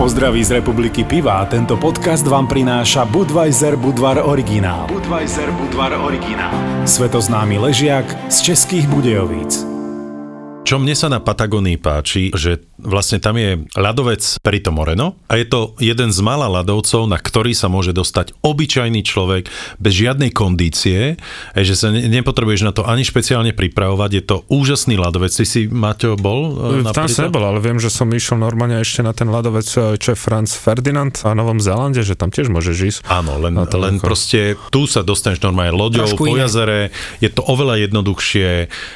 Pozdraví z republiky piva. Tento podcast vám prináša Budweiser Budvar Originál. Budweiser Budvar Originál. Svetoznámy ležiak z českých Budejovíc. Čo mne sa na Patagónii páči, že vlastne tam je ľadovec Perito Moreno a je to jeden z mála ľadovcov, na ktorý sa môže dostať obyčajný človek bez žiadnej kondície, že sa ne, nepotrebuješ na to ani špeciálne pripravovať. Je to úžasný ľadovec. Ty si, Maťo, bol? E, na tam som nebol, ale viem, že som išiel normálne ešte na ten ľadovec, e, čo je Franz Ferdinand a Novom Zélande, že tam tiež môžeš ísť. Áno, len, len proste tu sa dostaneš normálne loďou po jazere, je to oveľa jednoduchšie,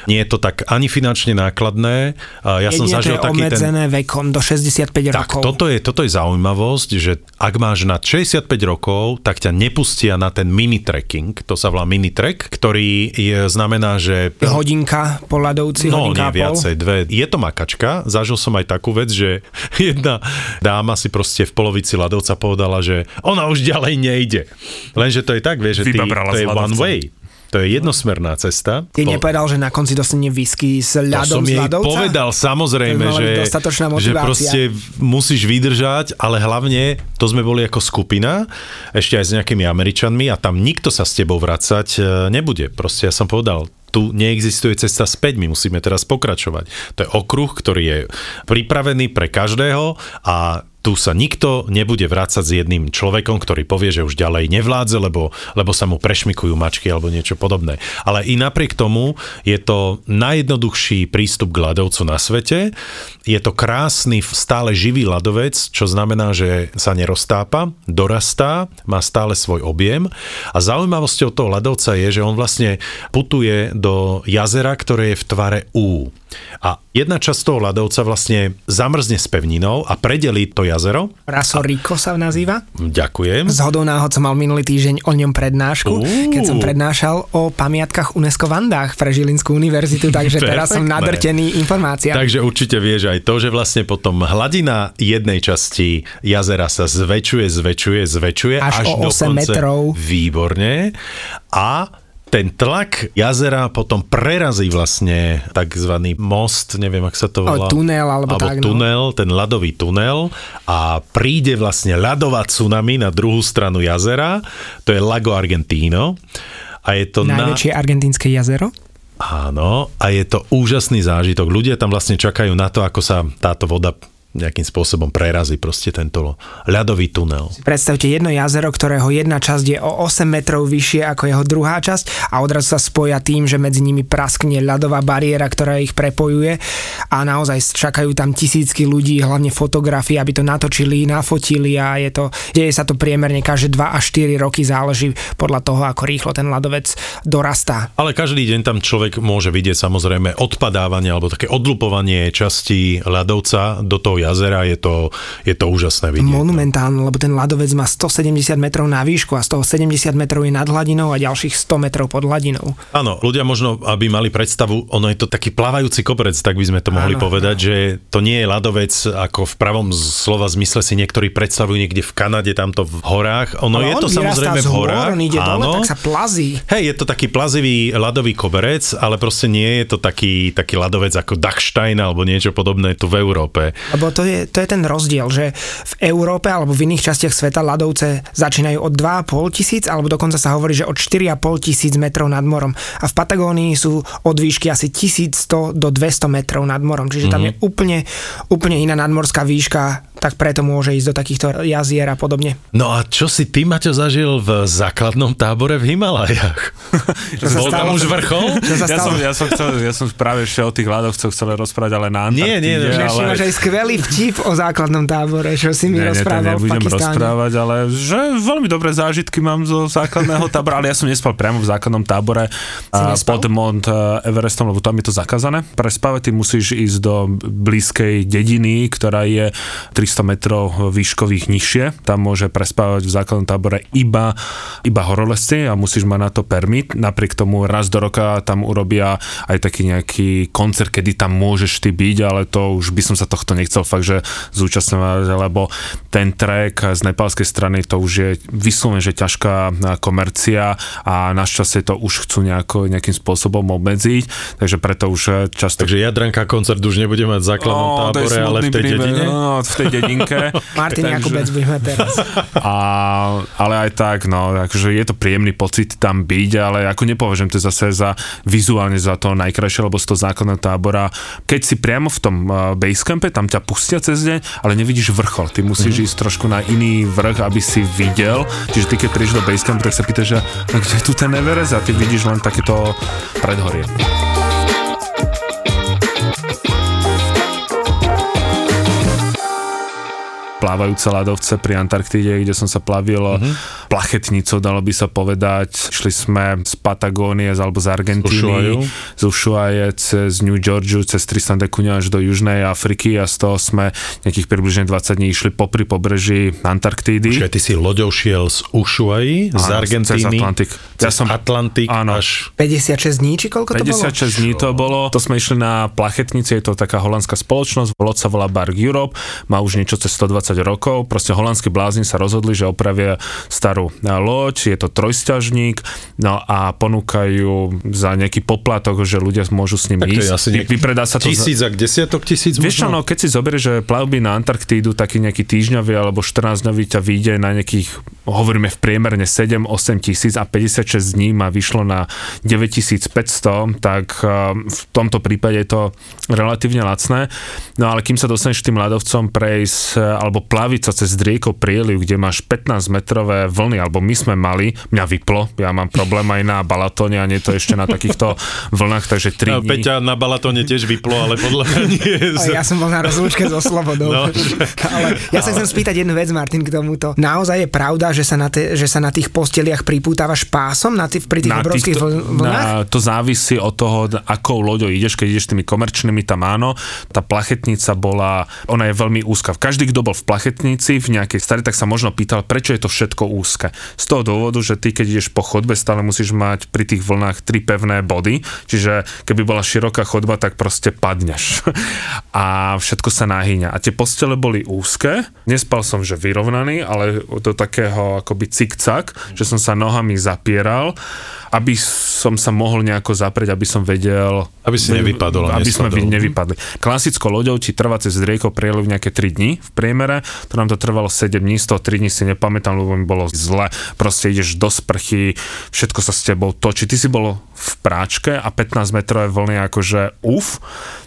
nie je to tak ani finančne nákladné základné. Ja Jedine som zažil taký obmedzené ten... vekom do 65 tak, rokov. toto je, toto je zaujímavosť, že ak máš na 65 rokov, tak ťa nepustia na ten mini trekking, to sa volá mini trek, ktorý je, znamená, že... Hodinka po ľadovci, no, hodinka nie, viacej, dve. Je to makačka, zažil som aj takú vec, že jedna dáma si proste v polovici ľadovca povedala, že ona už ďalej nejde. Lenže to je tak, vieš, že ty, to je one way to je jednosmerná cesta. Ty po... nepovedal, že na konci dostane whisky s ľadom to som z povedal, samozrejme, že, že proste musíš vydržať, ale hlavne to sme boli ako skupina, ešte aj s nejakými Američanmi a tam nikto sa s tebou vracať e, nebude. Proste ja som povedal, tu neexistuje cesta späť, my musíme teraz pokračovať. To je okruh, ktorý je pripravený pre každého a tu sa nikto nebude vrácať s jedným človekom, ktorý povie, že už ďalej nevládze, lebo, lebo sa mu prešmikujú mačky alebo niečo podobné. Ale i napriek tomu je to najjednoduchší prístup k ľadovcu na svete. Je to krásny, stále živý ľadovec, čo znamená, že sa neroztápa, dorastá, má stále svoj objem. A zaujímavosťou toho ľadovca je, že on vlastne putuje do jazera, ktoré je v tvare U. A jedna časť toho ľadovca vlastne zamrzne s pevninou a predelí to jazero. Raso Rico sa nazýva. Ďakujem. Z hodou náhod som mal minulý týždeň o ňom prednášku, uh. keď som prednášal o pamiatkách UNESCO v Andách pre Žilinskú univerzitu, takže teraz som nadrtený informácia. Takže určite vieš aj to, že vlastne potom hladina jednej časti jazera sa zväčšuje, zväčšuje, zväčšuje až, až o 8 konce, metrov. Výborne. A ten tlak jazera potom prerazí vlastne tzv. most, neviem, ak sa to volá. O, tunel alebo, alebo tak. No. tunel, no. ten ľadový tunel a príde vlastne ľadová tsunami na druhú stranu jazera, to je Lago Argentino. A je to Najväčšie na... argentínske jazero? Áno, a je to úžasný zážitok. Ľudia tam vlastne čakajú na to, ako sa táto voda nejakým spôsobom prerazí proste tento ľadový tunel. Predstavte jedno jazero, ktorého jedna časť je o 8 metrov vyššie ako jeho druhá časť a odrazu sa spoja tým, že medzi nimi praskne ľadová bariéra, ktorá ich prepojuje a naozaj čakajú tam tisícky ľudí, hlavne fotografie, aby to natočili, nafotili a je to, deje sa to priemerne každé 2 až 4 roky, záleží podľa toho, ako rýchlo ten ľadovec dorastá. Ale každý deň tam človek môže vidieť samozrejme odpadávanie alebo také odlupovanie časti ľadovca do toho jazera, je to, je to úžasné vidieť. No. Monumentálne, lebo ten ľadovec má 170 metrov na výšku a z toho 70 metrov je nad hladinou a ďalších 100 metrov pod hladinou. Áno, ľudia možno, aby mali predstavu, ono je to taký plávajúci koberec, tak by sme to mohli áno, povedať, áno. že to nie je ľadovec ako v pravom slova zmysle si niektorí predstavujú niekde v Kanade, tamto v horách. Ono Ale je on to samozrejme v horách. Hor, on ide áno. dole, tak sa plazí. Hej, je to taký plazivý ľadový koberec, ale proste nie je to taký, taký ľadovec ako Dachstein alebo niečo podobné tu v Európe. Lebo to je, to je ten rozdiel, že v Európe alebo v iných častiach sveta ľadovce začínajú od 2,5 tisíc, alebo dokonca sa hovorí, že od 4,5 tisíc metrov nad morom. A v Patagónii sú od výšky asi 1100 do 200 metrov nad morom. Čiže tam mm-hmm. je úplne, úplne iná nadmorská výška tak preto môže ísť do takýchto jazier a podobne. No a čo si ty, Maťo, zažil v základnom tábore v Himalajach? Bol tam už vrchol? Ja som, ja, som chcel, ja som práve ešte o tých ľadovcoch chcel rozprávať, ale na Nie, nie, nie. Ale... Máš aj skvelý vtip o základnom tábore, čo si mi nie, rozprával to nebudem rozprávať, ale že veľmi dobré zážitky mám zo základného tábora, ale ja som nespal priamo v základnom tábore a pod Mount Everestom, lebo tam je to zakázané. Prespávať ty musíš ísť do blízkej dediny, ktorá je 300 metrov výškových nižšie. Tam môže prespávať v základnom tábore iba, iba horolezci a musíš mať na to permit. Napriek tomu raz do roka tam urobia aj taký nejaký koncert, kedy tam môžeš ty byť, ale to už by som sa tohto nechcel fakt, že zúčastňovať, lebo ten trek z nepálskej strany to už je vyslovene, že ťažká komercia a našťastie to už chcú nejako, nejakým spôsobom obmedziť, takže preto už často... Takže Jadranka koncert už nebude mať základnom no, tábore, ale v tej príbeh, dedine? No, v tej dedinke. Martin takže... Jakubec budeme teraz. A, ale aj tak, no, akože je to príjemný pocit tam byť, ale ako nepovažujem to zase za vizuálne za to najkrajšie, lebo z toho základného tábora, keď si priamo v tom uh, basecampe, tam ťa pustia cez deň, ale nevidíš vrchol. Ty musíš mm-hmm. ísť trošku na iný vrch, aby si videl. Čiže ty keď prídeš do basecampu, tak sa pýtaš, že kde je tu ten Everest a ty vidíš len takéto predhorie. Plávajúce ľadovce pri Antarktíde, kde som sa plavil uh-huh. plachetnicou, dalo by sa povedať. Šli sme z Patagónie alebo z Argentíny, z Ushuaie cez New Georgiu, cez Tristan de Cunha až do Južnej Afriky a z toho sme nejakých približne 20 dní išli popri pobreží Antarktídy. Počkaj, ty si loďou šiel z Ushuaie, z Argentíny, cez Atlantik. Cez ja som, Atlantik áno, až... 56 dní, či koľko to 56 bolo? 56 dní to bolo. To sme išli na plachetnici, je to taká holandská spoločnosť, loď sa volá Bark Europe, má už niečo cez 120 10 rokov. Proste holandskí blázni sa rozhodli, že opravia starú loď, je to trojsťažník, no a ponúkajú za nejaký poplatok, že ľudia môžu s ním tak ísť. Asi nejak... Vypredá sa to tisíc za... desiatok tisíc Vieš čo, no, keď si zoberieš, že plavby na Antarktídu, taký nejaký týždňový alebo 14 dňový ťa vyjde na nejakých, hovoríme v priemerne 7-8 tisíc a 56 dní ma vyšlo na 9500, tak eh, v tomto prípade je to relatívne lacné. No ale kým sa dostaneš tým ľadovcom prejsť, eh, alebo plaviť sa cez Driekov prieliv, kde máš 15 metrové vlny, alebo my sme mali, mňa vyplo, ja mám problém aj na Balatóne a nie to ešte na takýchto vlnách, takže 3 no, dní. Peťa na Balatóne tiež vyplo, ale podľa mňa nie. Ja som bol na rozlúčke so Slobodou. No. ale ja sa chcem spýtať jednu vec, Martin, k tomuto. Naozaj je pravda, že sa na, te, že sa na tých posteliach pripútavaš pásom na tých, pri tých na obrovských týchto, vlnách? Na, to závisí od toho, akou loďou ideš, keď ideš tými komerčnými, tam áno. Tá plachetnica bola, ona je veľmi úzka. Každý, kto bol v plachetnici v nejakej starej, tak sa možno pýtal, prečo je to všetko úzke. Z toho dôvodu, že ty keď ideš po chodbe, stále musíš mať pri tých vlnách tri pevné body, čiže keby bola široká chodba, tak proste padneš. A všetko sa nahýňa. A tie postele boli úzke, nespal som, že vyrovnaný, ale do takého akoby cik-cak, že som sa nohami zapieral aby som sa mohol nejako zaprieť, aby som vedel... Aby si nevypadol. Aby sme nevypadli. Klasickou loďou ti trvá cez Driekov prieliv nejaké 3 dní v priemere, to nám to trvalo 7 dní, z toho 3 dní si nepamätám, lebo mi bolo zle. Proste ideš do sprchy, všetko sa s tebou točí. Ty si bol v práčke a 15 metrové vlny akože uf.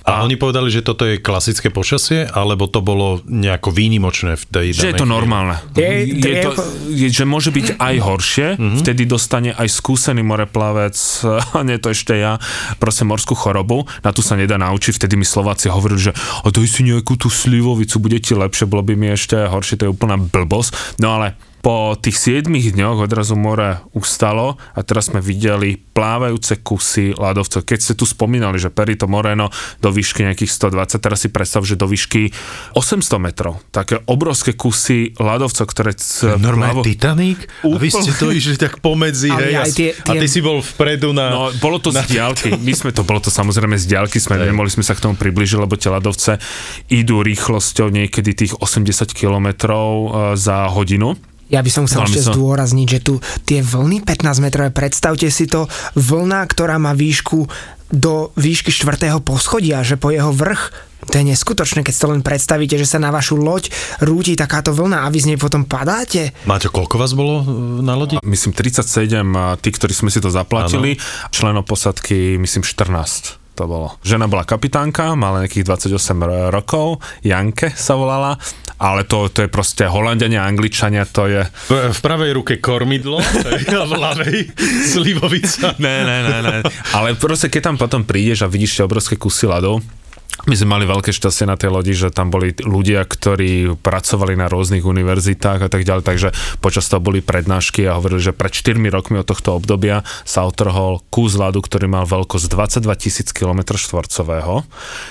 A, a oni povedali, že toto je klasické počasie, alebo to bolo nejako výnimočné v tej Že je to normálne. Je, je, to, je, že môže byť aj horšie, mm-hmm. vtedy dostane aj skúsený moreplavec, a nie to ešte ja, proste morskú chorobu, na tu sa nedá naučiť, vtedy mi Slováci hovorili, že a daj si nejakú tú slivovicu, bude ti lepšie, bolo by mi ešte horšie, to je úplná blbosť. No ale po tých 7 dňoch odrazu more ustalo a teraz sme videli plávajúce kusy ľadovcov. Keď ste tu spomínali, že Perito Moreno do výšky nejakých 120, teraz si predstav, že do výšky 800 metrov. Také obrovské kusy ľadovcov, ktoré... Normálne plávo... Titanic? A vy ste to išli tak pomedzi, hej? A, tie, tie... a ty si bol vpredu na... No, bolo to na... z diálky. My sme to, bolo to samozrejme z diálky, sme hej. nemohli sme sa k tomu približiť, lebo tie ľadovce idú rýchlosťou niekedy tých 80 km e, za hodinu ja by som chcel ešte zdôrazniť, že tu tie vlny 15 metrové, predstavte si to, vlna, ktorá má výšku do výšky štvrtého poschodia, že po jeho vrch to je neskutočné, keď si to len predstavíte, že sa na vašu loď rúti takáto vlna a vy z nej potom padáte. Máte, koľko vás bolo e, na lodi? Myslím 37, tí, ktorí sme si to zaplatili, ano. členov posadky myslím 14 to bolo. Žena bola kapitánka, mala nejakých 28 rokov, Janke sa volala, ale to, to je proste Holandiania, Angličania, to je... V, v pravej ruke kormidlo, a v ľavej slivovica. Ne, ne, ne, ne. Ale proste, keď tam potom prídeš a vidíš tie obrovské kusy ľadov, my sme mali veľké šťastie na tej lodi, že tam boli ľudia, ktorí pracovali na rôznych univerzitách a tak ďalej, takže počas toho boli prednášky a hovorili, že pred 4 rokmi od tohto obdobia sa otrhol kus ľadu, ktorý mal veľkosť 22 tisíc km štvorcového,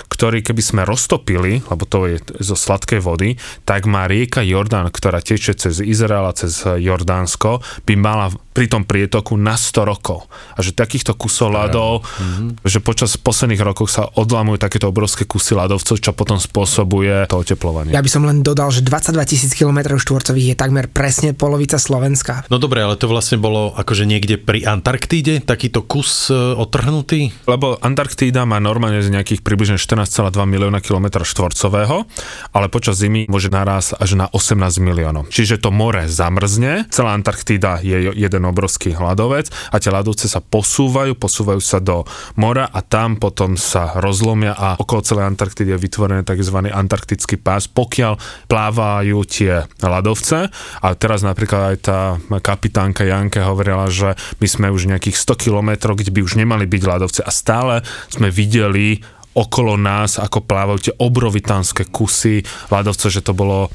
ktorý keby sme roztopili, lebo to je zo sladkej vody, tak má rieka Jordán, ktorá tečie cez Izrael a cez Jordánsko, by mala pri tom prietoku na 100 rokov. A že takýchto kusov ľadov, mm-hmm. že počas posledných rokov sa odlamujú takéto obrovské kusy ľadovcov, čo potom spôsobuje to oteplovanie. Ja by som len dodal, že 22 tisíc km štvorcových je takmer presne polovica Slovenska. No dobre, ale to vlastne bolo akože niekde pri Antarktíde, takýto kus e, otrhnutý? Lebo Antarktída má normálne z nejakých približne 14,2 milióna km štvorcového, ale počas zimy môže naraz až na 18 miliónov. Čiže to more zamrzne, celá Antarktída je jeden obrovský hladovec a tie ľadovce sa posúvajú, posúvajú sa do mora a tam potom sa rozlomia a okolo celej Antarktídy je vytvorený tzv. antarktický pás, pokiaľ plávajú tie ľadovce. A teraz napríklad aj tá kapitánka Janke hovorila, že my sme už nejakých 100 kilometrov, kde by už nemali byť ľadovce a stále sme videli okolo nás, ako plávajú tie obrovitánske kusy ľadovce, že to bolo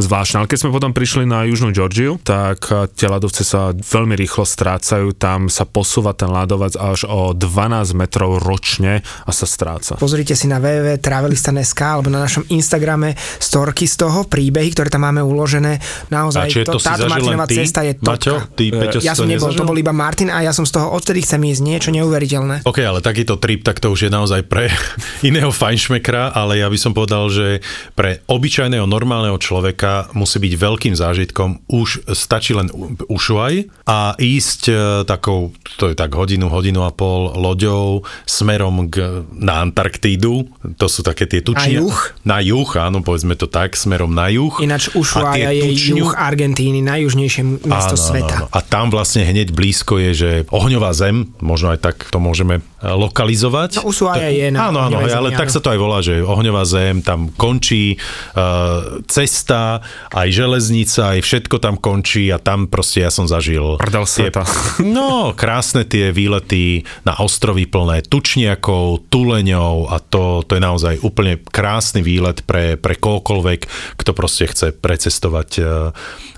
zvláštne. Ale keď sme potom prišli na južnú Georgiu, tak eh, tie ľadovce sa veľmi rýchlo strácajú, tam sa posúva ten ľadovec až o 12 metrov ročne a sa stráca. Pozrite si na www.travelistan.sk alebo na našom Instagrame storky z toho, príbehy, ktoré tam máme uložené. Naozaj, to, to táto Martinová cesta je topka. Maťo, ty, Peťo, ja som nebol, to bol iba Martin a ja som z toho odtedy chcem ísť niečo neuveriteľné. OK, ale takýto trip, tak to už je naozaj pre iného fajnšmekra, ale ja by som povedal, že pre obyčajného normálneho človeka Amerika musí byť veľkým zážitkom. Už stačí len Ušuaj a ísť e, takou, to je tak hodinu, hodinu a pol loďou smerom k, na Antarktídu. To sú také tie tučne. Na juh? Na juh, áno, povedzme to tak, smerom na juh. Ináč Ušuaja je tučňu... juh Argentíny, najjužnejšie mesto áno, sveta. Áno, áno. A tam vlastne hneď blízko je, že ohňová zem, možno aj tak to môžeme e, lokalizovať. No Ushuaia je na Áno, áno, ale tak sa to aj volá, že ohňová zem, tam končí uh, cesta, aj železnica, aj všetko tam končí a tam proste ja som zažil... Prdel tie, sveta. No, krásne tie výlety na ostrovy plné tučniakov, tuleňov a to, to je naozaj úplne krásny výlet pre, pre kohokoľvek, kto proste chce precestovať uh,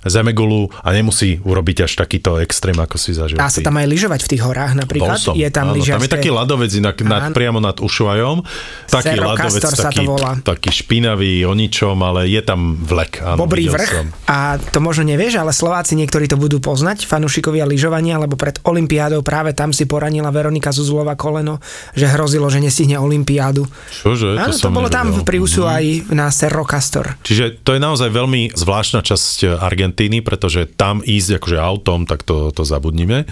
Zemegulu a nemusí urobiť až takýto extrém, ako si zažil. Dá sa tam aj lyžovať v tých horách napríklad? Som, je tam áno, tam je taký ľadovec inak nad, priamo nad Ušuajom. Taký ľadovec, taký, taký špinavý o ničom, ale je tam vlek. Áno, Bobrý vrch. Som. A to možno nevieš, ale Slováci niektorí to budú poznať, fanúšikovia lyžovania, lebo pred Olympiádou práve tam si poranila Veronika Zuzulova koleno, že hrozilo, že nestihne Olympiádu. Čože? Áno, to, to bolo tam v Priusu mm. aj na Cerro Castor. Čiže to je naozaj veľmi zvláštna časť Argentíny Argentíny, pretože tam ísť akože autom, tak to, to zabudnime.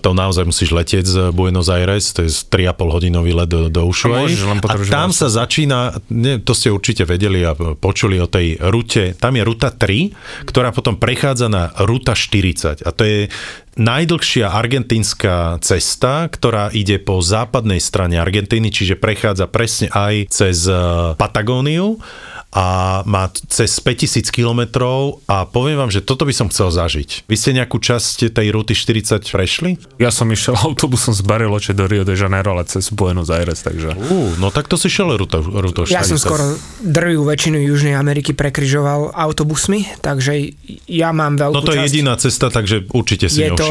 To naozaj musíš letieť z Buenos Aires, to je 3,5 hodinový let do, do Ushuaia. A tam sa začína, ne, to ste určite vedeli a počuli o tej rute, tam je ruta 3, ktorá potom prechádza na ruta 40 a to je najdlhšia argentínska cesta, ktorá ide po západnej strane Argentíny, čiže prechádza presne aj cez eh, Patagóniu a má cez 5000 kilometrov a poviem vám, že toto by som chcel zažiť. Vy ste nejakú časť tej ruty 40 prešli? Ja som išiel autobusom z Bariloche do Rio de Janeiro, ale cez Buenos Aires, takže... Uh, no tak to si šiel ruto, ruto 40. Ja som skoro drvú väčšinu Južnej Ameriky prekryžoval autobusmi, takže ja mám veľkú No to časť. je jediná cesta, takže určite si je to,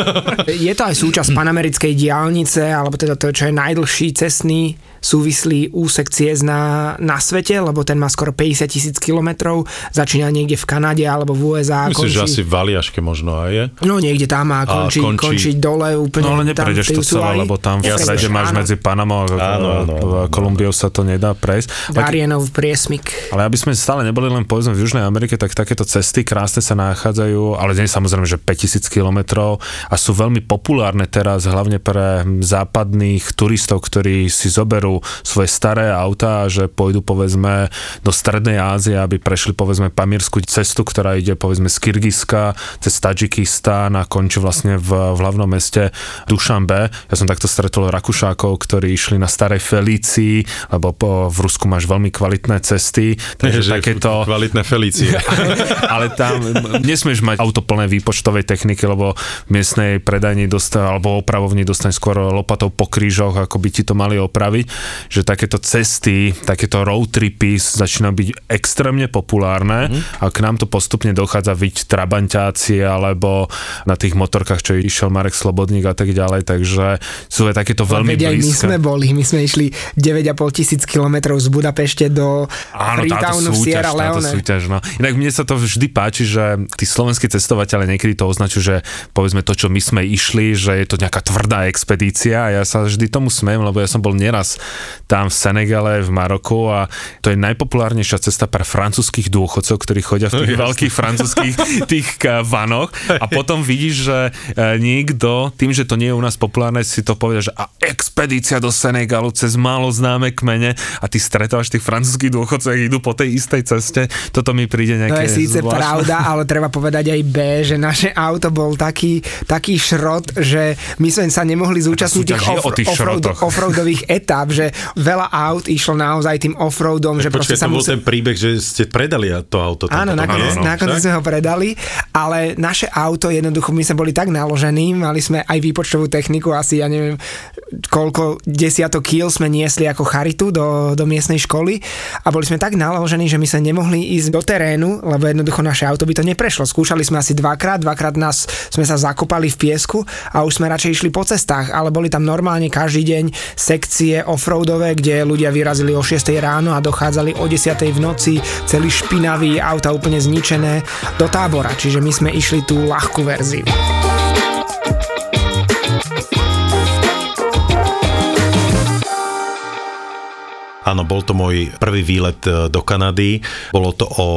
je to aj súčasť panamerickej diálnice, alebo teda to, čo je najdlhší cestný súvislý úsek ciest na, na svete, lebo ten má skoro 50 tisíc kilometrov, začína niekde v Kanade alebo v USA. Myslíš, končí... že asi v Valiaške možno aj je? No niekde tam má končí, a končí... končí dole úplne. No ale neprejdeš to celé, lebo tam v strede máš áno. medzi Panamou a áno, áno, Kolumbiou sa to nedá prejsť. Darienov priesmik. Ale aby sme stále neboli len povedzme v Južnej Amerike, tak takéto cesty krásne sa nachádzajú, ale nie samozrejme, že 5000 kilometrov a sú veľmi populárne teraz, hlavne pre západných turistov, ktorí si zoberú svoje staré auta a že pôjdu povedzme do Strednej Ázie, aby prešli povedzme pamírskú cestu, ktorá ide povedzme z Kyrgyzska cez Tadžikistán a končí vlastne v, v hlavnom meste Dušanbe. Ja som takto stretol Rakušákov, ktorí išli na starej Felícii, lebo po, v Rusku máš veľmi kvalitné cesty. Takže Nie, takéto... Kvalitné Felície. ale tam nesmieš mať auto plné výpočtovej techniky, lebo v miestnej predajni dostane, alebo opravovni dostane skôr lopatou po krížoch, ako by ti to mali opraviť že takéto cesty, takéto road tripy začínajú byť extrémne populárne mm. a k nám to postupne dochádza viť trabantácie alebo na tých motorkách, čo išiel Marek Slobodník a tak ďalej, takže sú aj takéto veľmi blízke. my sme boli, my sme išli 9,5 tisíc kilometrov z Budapešte do Áno, Freetownu v Sierra Leone. Súťaž, no. Inak mne sa to vždy páči, že tí slovenskí cestovateľe niekedy to označujú, že povedzme to, čo my sme išli, že je to nejaká tvrdá expedícia a ja sa vždy tomu smiem, lebo ja som bol neraz tam v Senegale, v Maroku a to je najpopulárnejšia cesta pre francúzských dôchodcov, ktorí chodia v tých no, veľkých francúzských tých vanoch. A potom vidíš, že e, niekto, tým, že to nie je u nás populárne, si to povie, že a expedícia do Senegalu cez málo známe kmene a ty stretávaš tých francúzských dôchodcov, idú po tej istej ceste, toto mi príde nejaké To je síce zvláštne. pravda, ale treba povedať aj B, že naše auto bol taký, taký šrot, že my sme sa nemohli zúčastniť tých, off, offroad, offroadových etáp, že veľa aut išlo naozaj tým offroadom, že proste sa to musel... bol ten príbeh, že ste predali to auto. Áno, nakoniec, áno, nakoniec sme ho predali, ale naše auto jednoducho, my sme boli tak naložení, mali sme aj výpočtovú techniku, asi ja neviem, koľko desiatok kýl sme niesli ako charitu do, do miestnej školy a boli sme tak naložení, že my sme nemohli ísť do terénu, lebo jednoducho naše auto by to neprešlo. Skúšali sme asi dvakrát, dvakrát nás sme sa zakopali v piesku a už sme radšej išli po cestách, ale boli tam normálne každý deň sekcie offroadové, kde ľudia vyrazili o 6 ráno a dochádzali o 10 v noci, celý špinavý, auta úplne zničené do tábora, čiže my sme išli tú ľahkú verziu. Áno, bol to môj prvý výlet e, do Kanady. Bolo to o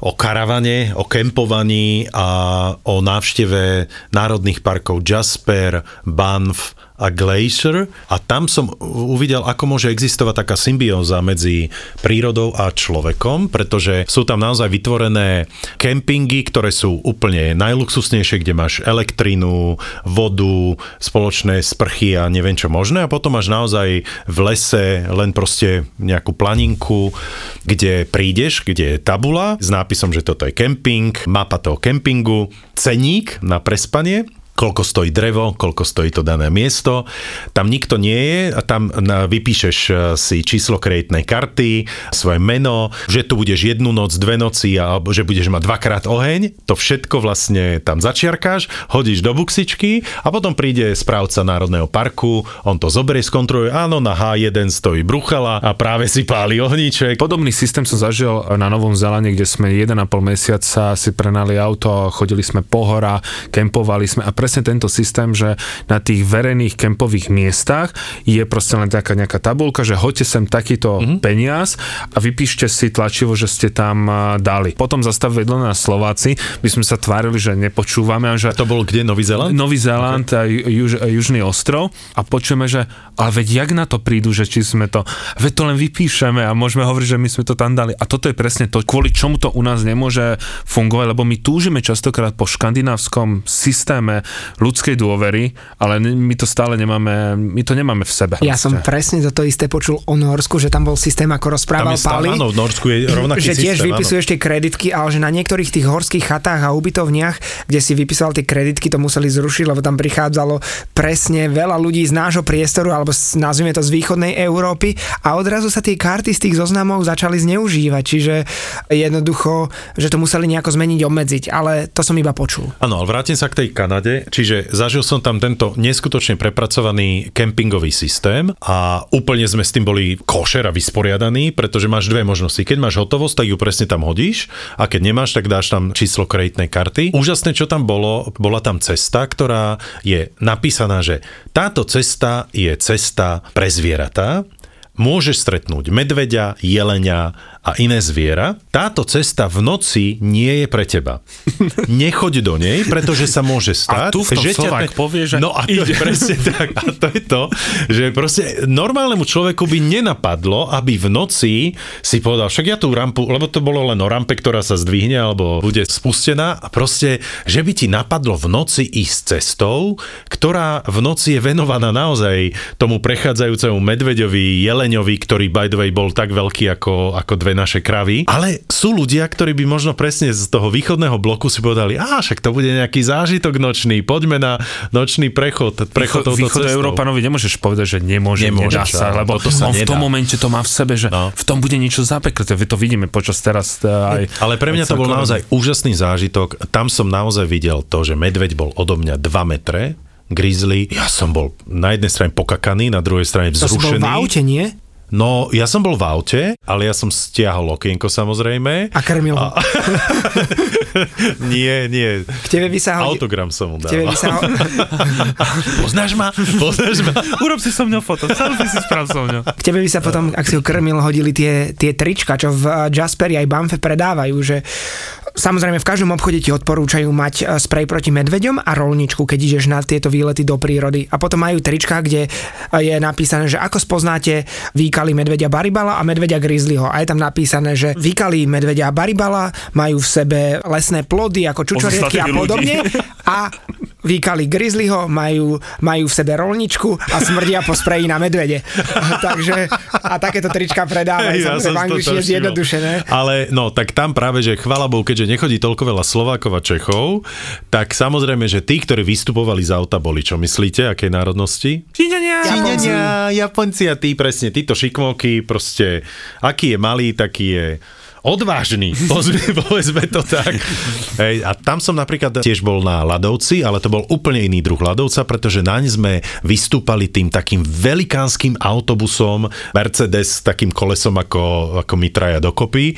o karavane, o kempovaní a o návšteve národných parkov Jasper, Banff, a Glacier a tam som uvidel, ako môže existovať taká symbióza medzi prírodou a človekom, pretože sú tam naozaj vytvorené kempingy, ktoré sú úplne najluxusnejšie, kde máš elektrínu, vodu, spoločné sprchy a neviem čo možné. A potom máš naozaj v lese len proste nejakú planinku, kde prídeš, kde je tabula s nápisom, že toto je kemping, mapa toho kempingu, ceník na prespanie koľko stojí drevo, koľko stojí to dané miesto. Tam nikto nie je a tam vypíšeš e, si číslo kreditnej karty, svoje meno, že tu budeš jednu noc, dve noci alebo že budeš mať dvakrát oheň. To všetko vlastne tam začiarkáš, hodíš do buksičky a potom príde správca Národného parku, on to zoberie, skontroluje, áno, na H1 stojí bruchala a práve si páli ohníček. Podobný systém som zažil na Novom Zelande, kde sme 1,5 mesiaca si prenali auto, chodili sme po hora, kempovali sme a presne tento systém, že na tých verejných kempových miestach je proste len taká nejaká tabulka, že hoďte sem takýto mm-hmm. peniaz a vypíšte si tlačivo, že ste tam dali. Potom zastavili vedľa na Slováci, by sme sa tvárili, že nepočúvame. Že to bol kde? Nový Zeland? Nový Zeland okay. a juž, Južný ostrov a počujeme, že ale veď jak na to prídu, že či sme to, veď to len vypíšeme a môžeme hovoriť, že my sme to tam dali. A toto je presne to, kvôli čomu to u nás nemôže fungovať, lebo my túžime častokrát po škandinávskom systéme ľudskej dôvery, ale my to stále nemáme, my to nemáme v sebe. Ja som presne to isté počul o Norsku, že tam bol systém, ako rozprával tam Pali. Áno, v Norsku je rovnaký že tiež vypisuješ tie kreditky, ale že na niektorých tých horských chatách a ubytovniach, kde si vypisoval tie kreditky, to museli zrušiť, lebo tam prichádzalo presne veľa ľudí z nášho priestoru, alebo nazvime to z východnej Európy a odrazu sa tie karty z tých zoznamov začali zneužívať, čiže jednoducho, že to museli nejako zmeniť, obmedziť, ale to som iba počul. Áno, ale vrátim sa k tej Kanade, čiže zažil som tam tento neskutočne prepracovaný kempingový systém a úplne sme s tým boli košer a vysporiadaní, pretože máš dve možnosti. Keď máš hotovosť, tak ju presne tam hodíš a keď nemáš, tak dáš tam číslo kreditnej karty. Úžasné, čo tam bolo, bola tam cesta, ktorá je napísaná, že táto cesta je cesta pre zvieratá, môžeš stretnúť medveďa, jelenia a iné zviera, táto cesta v noci nie je pre teba. Nechoď do nej, pretože sa môže stať, a tu v tom že ťa... povie, že No a to ide. je presne tak. A to je to, že proste normálnemu človeku by nenapadlo, aby v noci si povedal, však ja tú rampu, lebo to bolo len o rampe, ktorá sa zdvihne alebo bude spustená a proste, že by ti napadlo v noci ísť cestou, ktorá v noci je venovaná naozaj tomu prechádzajúcemu medveďovi, jeleňovi, ktorý by the way bol tak veľký ako, ako dve dve naše kravy, ale sú ľudia, ktorí by možno presne z toho východného bloku si povedali, a však to bude nejaký zážitok nočný, poďme na nočný prechod, prechod Východ, Východ Európanovi nemôžeš povedať, že nemôže, nemôže nedá sa, lebo to sa on nedá. v tom momente to má v sebe, že no. v tom bude niečo zapeknuté. Vy to vidíme počas teraz e, aj... Ale pre mňa to bol naozaj úžasný zážitok. Tam som naozaj videl to, že medveď bol odo mňa 2 metre, grizzly. Ja som bol na jednej strane pokakaný, na druhej strane vzrušený. To si bol v aute, nie? No, ja som bol v aute, ale ja som stiahol okienko samozrejme. A krmil ho. A... nie, nie. K tebe by sa hodil... Autogram som mu dal. K tebe by sa ho... Poznáš ma? Poznáš ma? Urob si so mňou foto, selfie si sprav so mňou. K tebe by sa potom, ak si ho krmil, hodili tie, tie trička, čo v Jasperi aj Banfe predávajú, že Samozrejme, v každom obchode ti odporúčajú mať e, sprej proti medveďom a rolničku, keď ideš na tieto výlety do prírody. A potom majú trička, kde e, je napísané, že ako spoznáte výkaly medveďa Baribala a medveďa Grizzlyho. A je tam napísané, že výkaly medveďa Baribala majú v sebe lesné plody ako čučoriedky a podobne. A výkali Grizzlyho, majú, majú v sebe rolničku a smrdia po spreji na medvede. Takže, a takéto trička predávajú, ja samozrejme v angličtine zjednodušené. Ale no, tak tam práve, že chvala Bohu, keďže nechodí toľko veľa Slovákov a Čechov, tak samozrejme, že tí, ktorí vystupovali z auta, boli čo myslíte, akej národnosti? Číňania, Japonci. Japonci a tí presne, títo šikmoky, proste, aký je malý, taký je odvážny, povedzme to tak. Hej, a tam som napríklad tiež bol na ľadovci, ale to bol úplne iný druh ľadovca, pretože naň sme vystúpali tým takým velikánskym autobusom, Mercedes s takým kolesom ako, ako my dokopy.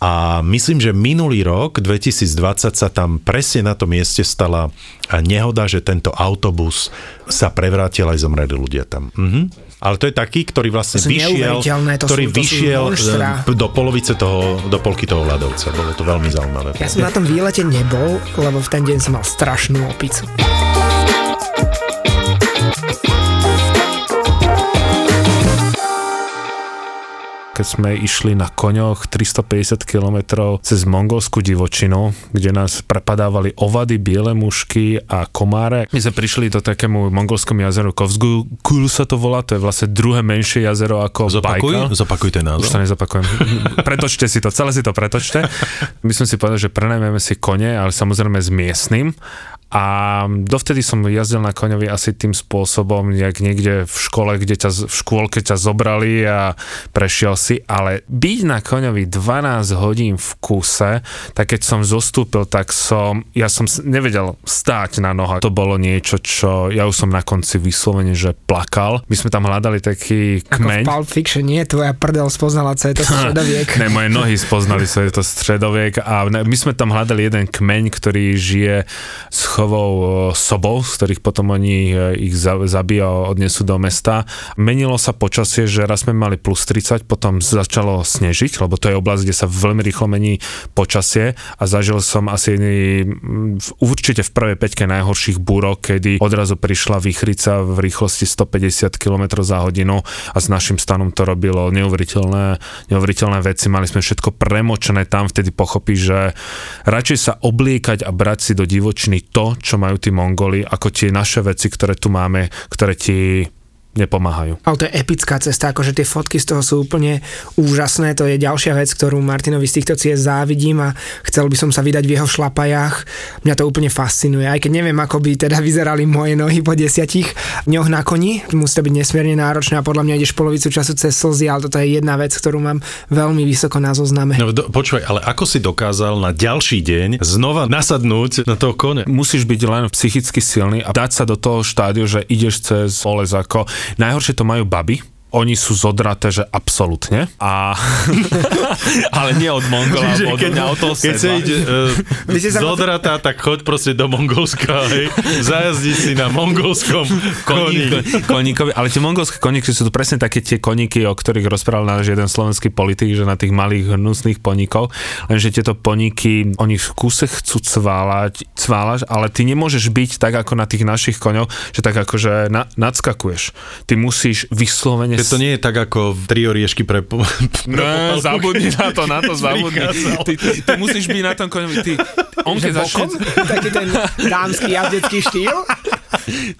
A myslím, že minulý rok, 2020, sa tam presne na tom mieste stala nehoda, že tento autobus sa prevrátil aj zomreli ľudia tam. Mhm ale to je taký, ktorý vlastne to vyšiel, to ktorý sú, to vyšiel sú do polovice toho, do polky toho ľadovca. Bolo to veľmi zaujímavé. Ja som na tom výlete nebol, lebo v ten deň som mal strašnú opicu. Keď sme išli na koňoch 350 km cez mongolskú divočinu, kde nás prepadávali ovady, biele mušky a komáre. My sme prišli do takému mongolskému jazeru Kovzgu, Kul sa to volá, to je vlastne druhé menšie jazero ako Zopakuj, Bajkal. Zopakuj ten názov. Už to nezopakujem. pretočte si to, celé si to pretočte. My sme si povedali, že prenajmeme si kone, ale samozrejme s miestnym a dovtedy som jazdil na koňovi asi tým spôsobom, jak niekde v škole, kde ťa, v škôlke ťa zobrali a prešiel si, ale byť na koňovi 12 hodín v kuse, tak keď som zostúpil, tak som, ja som nevedel stáť na nohách. To bolo niečo, čo ja už som na konci vyslovene, že plakal. My sme tam hľadali taký kmeň. Ako v Pulp Fiction, nie? Tvoja prdel spoznala, co je to stredoviek. ne, moje nohy spoznali, co je to stredoviek a my sme tam hľadali jeden kmeň, ktorý žije s chovou e, sobov, z ktorých potom oni e, ich zabíja a odnesú do mesta. Menilo sa počasie, že raz sme mali plus 30, potom začalo snežiť, lebo to je oblasť, kde sa veľmi rýchlo mení počasie a zažil som asi určite v prvej peťke najhorších búrok, kedy odrazu prišla výchrica v rýchlosti 150 km za hodinu a s našim stanom to robilo neuveriteľné, neuveriteľné veci. Mali sme všetko premočené tam, vtedy pochopí, že radšej sa obliekať a brať si do divočiny to, čo majú tí Mongoli, ako tie naše veci, ktoré tu máme, ktoré ti nepomáhajú. Ale to je epická cesta, akože tie fotky z toho sú úplne úžasné, to je ďalšia vec, ktorú Martinovi z týchto ciest závidím a chcel by som sa vydať v jeho šlapajách. Mňa to úplne fascinuje, aj keď neviem, ako by teda vyzerali moje nohy po desiatich dňoch na koni. Musí to byť nesmierne náročné a podľa mňa ideš polovicu času cez slzy, ale toto je jedna vec, ktorú mám veľmi vysoko na zozname. No, do, počúvaj, ale ako si dokázal na ďalší deň znova nasadnúť na toho kone? Musíš byť len psychicky silný a dať sa do toho štádiu, že ideš cez oles ako Najhoršie to majú baby, oni sú zodraté, že absolútne. A, ale nie od Mongola, od keď, mňa od toho Keď sa ide uh, zodratá, tak choď proste do Mongolska, hej. Zajazdi si na mongolskom koni. Koníkovi, ale tie mongolské koníky sú to presne také tie koníky, o ktorých rozprával náš jeden slovenský politik, že na tých malých hnusných poníkov, lenže tieto poníky, oni v kuse chcú cválať, cválaš, ale ty nemôžeš byť tak ako na tých našich koňoch, že tak akože na, nadskakuješ. Ty musíš vyslovene že to nie je tak ako v tri oriešky pre... No, zabudni na to, na to zabudni. Ty, ty, ty musíš byť na tom koňovi. Ty, on keď začne... Taký ten dámsky jazdecký štýl?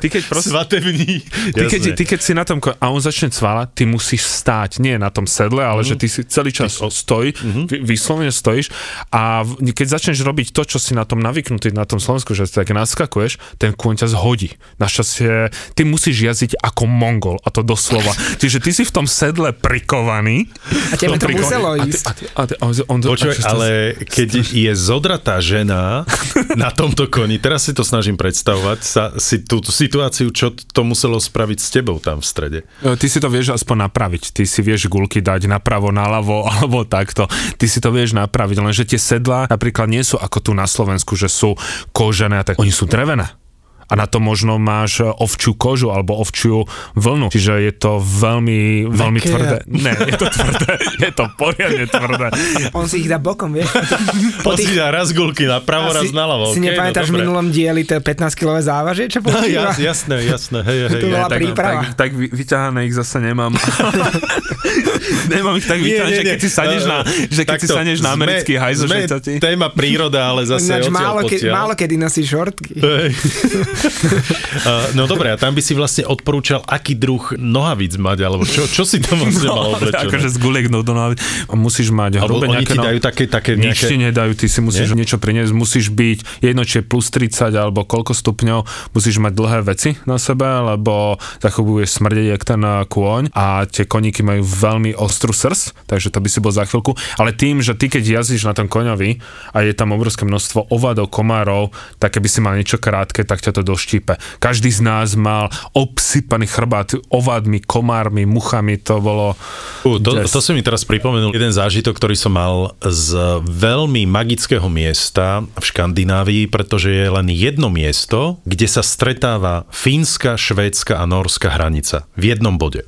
Ty keď proste... Svatební. Ty keď, ty keď si na tom a on začne cválať, ty musíš stáť, nie na tom sedle, ale mm. že ty si celý čas ty, stoj, mm-hmm. vyslovene stojíš a keď začneš robiť to, čo si na tom navyknutý, na tom Slovensku, že tak naskakuješ, ten kôň ťa zhodí. Našťastie, ty musíš jazdiť ako mongol, a to doslova. Čiže ty si v tom sedle prikovaný. A tebe to muselo ísť. A ty, a ty, a ty, on, Počuaj, ale keď je zodratá žena na tomto koni, teraz si to snažím predstavovať, sa, si túto situáciu, čo to muselo spraviť s tebou tam v strede. E, ty si to vieš aspoň napraviť. Ty si vieš gulky dať napravo, naľavo alebo takto. Ty si to vieš napraviť, lenže tie sedlá napríklad nie sú ako tu na Slovensku, že sú kožené a tak. Oni sú drevené a na to možno máš ovčiu kožu alebo ovčiu vlnu. Čiže je to veľmi, veľmi Meké. tvrdé. Ne, je to tvrdé. Je to poriadne tvrdé. On si ich dá bokom, vieš. Po tých... si dá raz gulky na pravo, raz na ľavo. Si okay, nepamätáš no, v minulom dieli to 15 kg závažie, čo používa? No, jasné, jasné. Hej, hej, to bola tak, príprava. Tak, tak vyťahané ich zase nemám. nemám ich tak vyťahané, že keď si sadneš na, že keď si sadneš na americký hajzo, že to ti... Téma príroda, ale zase Ináč, málo, ke, málo kedy nosíš šortky. no dobre, a tam by si vlastne odporúčal, aký druh nohavíc mať, alebo čo, čo si tam vlastne no, mal oblečené? Akože z guliek no, do nohavíc. Musíš mať hrubé oni ti dajú také, také nejaké... Nič ti nedajú, ty si musíš Nie? niečo priniesť, musíš byť jedno, či je plus 30 alebo koľko stupňov, musíš mať dlhé veci na sebe, lebo za chvíľu budeš smrdeť jak ten eh, kôň a tie koníky majú veľmi ostrú srs, takže to by si bol za chvíľku. Ale tým, že ty keď jazdíš na tom koňovi a je tam obrovské množstvo ovadov, komárov, tak keby si mal niečo krátke, tak ťa to doštípe. Každý z nás mal obsypaný chrbát ovadmi, komármi, muchami, to bolo... Uh, to, to si mi teraz pripomenul jeden zážitok, ktorý som mal z veľmi magického miesta v Škandinávii, pretože je len jedno miesto, kde sa stretáva fínska, švédska a norská hranica v jednom bode.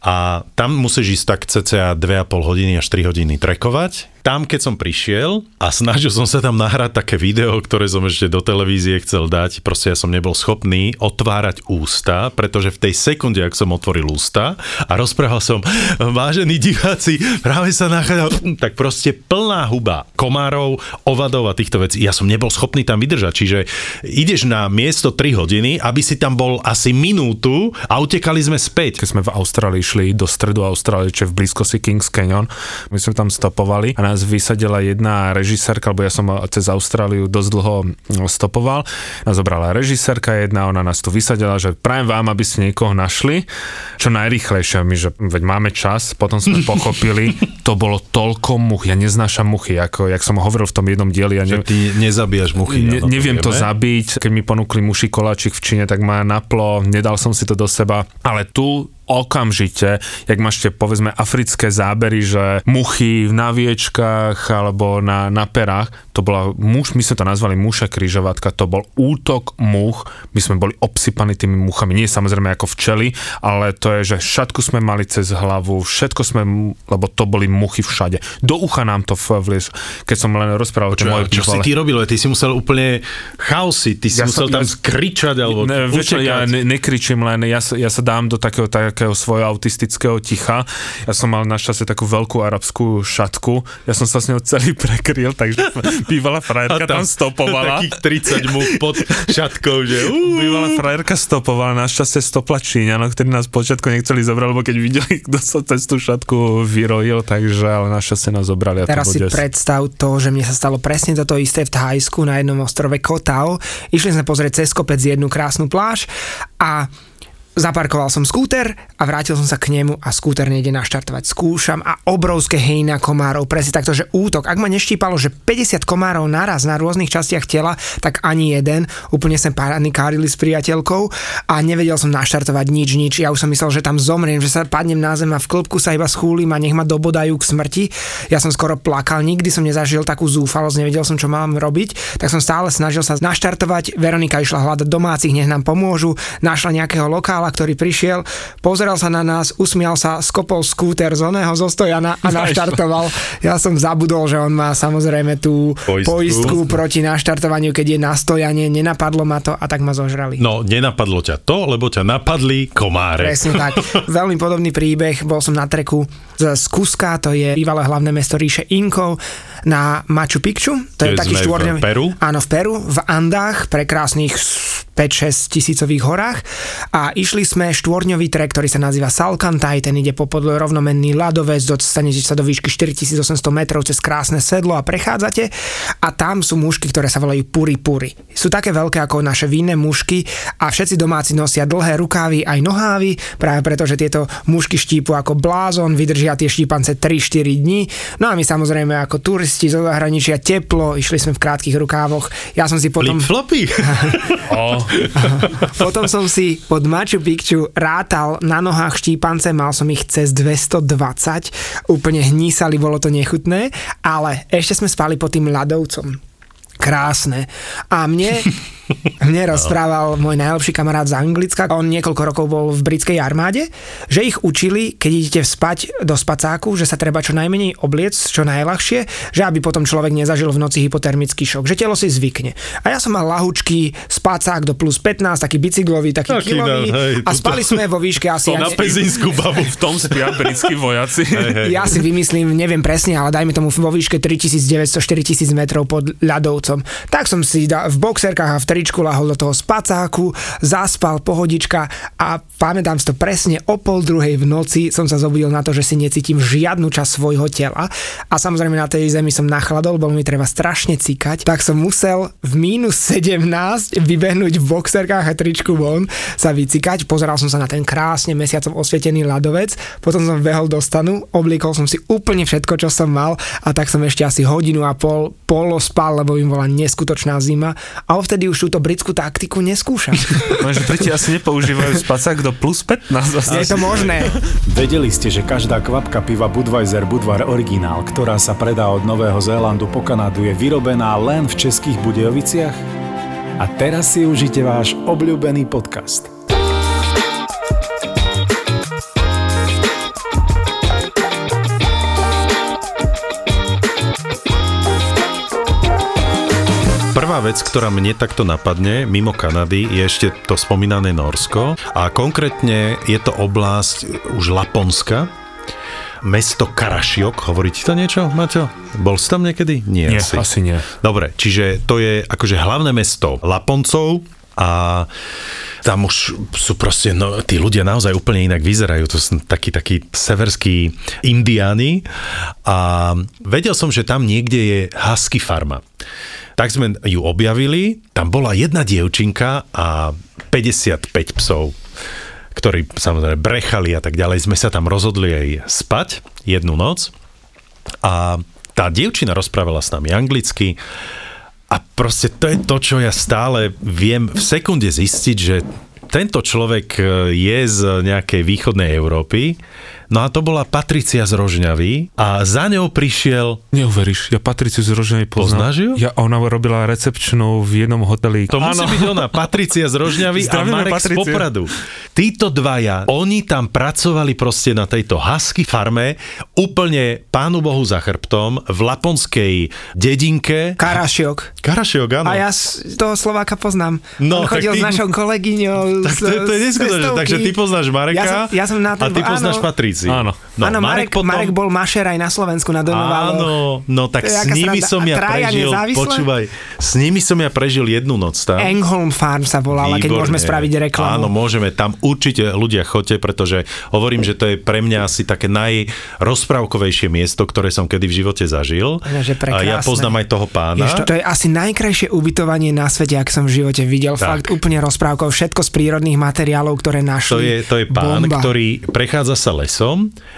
A tam musíš ísť tak cca 2,5 hodiny až 3 hodiny trekovať tam, keď som prišiel a snažil som sa tam nahrať také video, ktoré som ešte do televízie chcel dať, proste ja som nebol schopný otvárať ústa, pretože v tej sekunde, ak som otvoril ústa a rozprával som, vážení diváci, práve sa nachádzam, tak proste plná huba komárov, ovadov a týchto vecí. Ja som nebol schopný tam vydržať, čiže ideš na miesto 3 hodiny, aby si tam bol asi minútu a utekali sme späť. Keď sme v Austrálii išli do stredu Austrálie, čo je v blízkosti Kings Canyon, my sme tam stopovali a nás vysadila jedna režisérka, lebo ja som cez Austráliu dosť dlho stopoval. Nás zobrala režisérka jedna, ona nás tu vysadila, že prajem vám, aby ste niekoho našli. Čo najrychlejšie, my, že veď máme čas, potom sme pochopili, to bolo toľko much, ja neznášam muchy, ako jak som hovoril v tom jednom dieli. Ja ne, ty nezabíjaš muchy. Ne, neviem to, to zabiť, keď mi ponúkli muši koláčik v Číne, tak ma naplo, nedal som si to do seba, ale tu okamžite, jak máte povedzme africké zábery, že muchy v naviečkách alebo na, na perách, to bola muž, my sme to nazvali muša kryžovatka, to bol útok much, my sme boli obsypaní tými muchami, nie samozrejme ako včely, ale to je, že všetko sme mali cez hlavu, všetko sme, lebo to boli muchy všade. Do ucha nám to vlies, keď som len rozprával, čo, moje čo si ty robil? Ty si musel úplne chaosy, ty si ja musel som, tam skričať alebo ne, vieš, ja ne, nekričím, len ja, ja sa dám do takého, tak, takého svojho autistického ticha. Ja som mal našťastie takú veľkú arabskú šatku, ja som sa s ňou celý prekryl, takže bývalá frajerka tam, tam stopovala. Takých 30 mu pod šatkou, že. Bývalá frajerka stopovala, našťastie stopla Číňano, ktorí nás počiatku nechceli zobrať, lebo keď videli, kto sa cez tú šatku vyrojil, takže ale našťastie nás zobrali. A Teraz si des. predstav to, že mne sa stalo presne toto isté v Thajsku na jednom ostrove Kotao. Išli sme pozrieť cez kopec jednu krásnu pláž a Zaparkoval som skúter a vrátil som sa k nemu a skúter nejde naštartovať. Skúšam a obrovské hejna komárov, presne takto, že útok. Ak ma neštípalo, že 50 komárov naraz na rôznych častiach tela, tak ani jeden. Úplne sme panikárili s priateľkou a nevedel som naštartovať nič, nič. Ja už som myslel, že tam zomriem, že sa padnem na zem a v klopku sa iba schúlim a nech ma dobodajú k smrti. Ja som skoro plakal, nikdy som nezažil takú zúfalosť, nevedel som, čo mám robiť, tak som stále snažil sa naštartovať. Veronika išla hľadať domácich, nech nám pomôžu, našla nejakého lokála Michalála, ktorý prišiel, pozrel sa na nás, usmial sa, skopol skúter z oného zostojana a naštartoval. Ja som zabudol, že on má samozrejme tú poistku, poistku proti naštartovaniu, keď je na stojanie, nenapadlo ma to a tak ma zožrali. No, nenapadlo ťa to, lebo ťa napadli komáre. Presne tak. Veľmi podobný príbeh, bol som na treku z Kuska, to je bývalé hlavné mesto ríše Inkov, na Machu Picchu, to je, je taký štvorňový... V Peru? Áno, v Peru, v Andách, prekrásnych 5-6 tisícových horách a išli sme štvorňový trek, ktorý sa nazýva Salkantaj, ten ide po podle rovnomenný ľadovec, dostanete sa do výšky 4800 metrov cez krásne sedlo a prechádzate a tam sú mušky, ktoré sa volajú puri puri. Sú také veľké ako naše vinné mušky a všetci domáci nosia dlhé rukávy aj nohávy, práve preto, že tieto mušky štípu ako blázon, vydržia tie štípance 3-4 dní. No a my samozrejme ako turisti zo zahraničia teplo, išli sme v krátkých rukávoch. Ja som si potom... Flip-flopy? Potom som si pod Picchu rátal na nohách štípance, mal som ich cez 220, úplne hnísali, bolo to nechutné, ale ešte sme spali pod tým ľadovcom. Krásne. A mne mne rozprával môj najlepší kamarát z Anglicka, on niekoľko rokov bol v britskej armáde, že ich učili, keď idete spať do spacáku, že sa treba čo najmenej obliec, čo najľahšie, že aby potom človek nezažil v noci hypotermický šok, že telo si zvykne. A ja som mal lahučký spacák do plus 15, taký bicyklový, taký, taký kilový hej, a spali sme vo výške asi... To na pezínsku babu v tom spia britskí vojaci. Hej, hej. Ja si vymyslím, neviem presne, ale dajme tomu vo výške 3900-4000 metrov pod ľadovcom. Tak som si da, v boxerkách a v tričku lahol do toho spacáku, zaspal pohodička a pamätám si to presne o pol druhej v noci som sa zobudil na to, že si necítim žiadnu časť svojho tela a samozrejme na tej zemi som nachladol, bol mi treba strašne cikať, tak som musel v mínus 17 vybehnúť v boxerkách a tričku von sa vycikať, pozeral som sa na ten krásne mesiacom osvietený ľadovec, potom som behol do stanu, obliekol som si úplne všetko, čo som mal a tak som ešte asi hodinu a pol polo spal, lebo im bola neskutočná zima a vtedy už túto britskú taktiku neskúšam. Lenže Briti asi nepoužívajú spacák do plus 15. Asi. Je to možné. Vedeli ste, že každá kvapka piva Budweiser Budvar Originál, ktorá sa predá od Nového Zélandu po Kanadu, je vyrobená len v českých Budejoviciach? A teraz si užite váš obľúbený podcast – Vec, ktorá mne takto napadne mimo Kanady, je ešte to spomínané Norsko a konkrétne je to oblasť už Laponska, mesto Karašiok, hovorí ti to niečo, Maťo? Bol si tam niekedy? Nie, nie asi. asi nie. Dobre, čiže to je akože hlavné mesto Laponcov a tam už sú proste, no, tí ľudia naozaj úplne inak vyzerajú, to sú takí, takí severskí indiáni. A vedel som, že tam niekde je husky farma. Tak sme ju objavili, tam bola jedna dievčinka a 55 psov ktorí samozrejme brechali a tak ďalej, sme sa tam rozhodli aj spať jednu noc. A tá dievčina rozprávala s nami anglicky a proste to je to, čo ja stále viem v sekunde zistiť, že tento človek je z nejakej východnej Európy No a to bola Patricia z Rožňavy a za ňou prišiel... Neuveríš, ja Patriciu z Rožňavy poznám. Poznáš ju? Ja, ona robila recepčnú v jednom hoteli. To ano. musí byť ona, Patricia z Rožňavy a Marek Patricia. z Popradu. Títo dvaja, oni tam pracovali proste na tejto husky farme, úplne pánu Bohu za chrbtom, v laponskej dedinke. Karašiok. Karašiok, áno. A ja toho Slováka poznám. No, On chodil ty... s našou kolegyňou. Tak to, to je neskutočné, takže ty poznáš Mareka ja som, ja som na ten, a ty poznáš Patriciu televízii. Áno. No, áno, Marek, Marek, potom... Marek bol mašer aj na Slovensku na Donováloch. Áno, no tak s nimi som ja prežil, počúvaj, s nimi som ja prežil jednu noc tam. Engholm Farm sa volala, Výborné. keď môžeme spraviť reklamu. Áno, môžeme, tam určite ľudia choďte, pretože hovorím, že to je pre mňa asi také najrozprávkovejšie miesto, ktoré som kedy v živote zažil. Že a ja poznám aj toho pána. Jež, to, to je asi najkrajšie ubytovanie na svete, ak som v živote videl. Tak. Fakt úplne rozprávkov, všetko z prírodných materiálov, ktoré našli. To je, to je pán, Bomba. ktorý prechádza sa lesom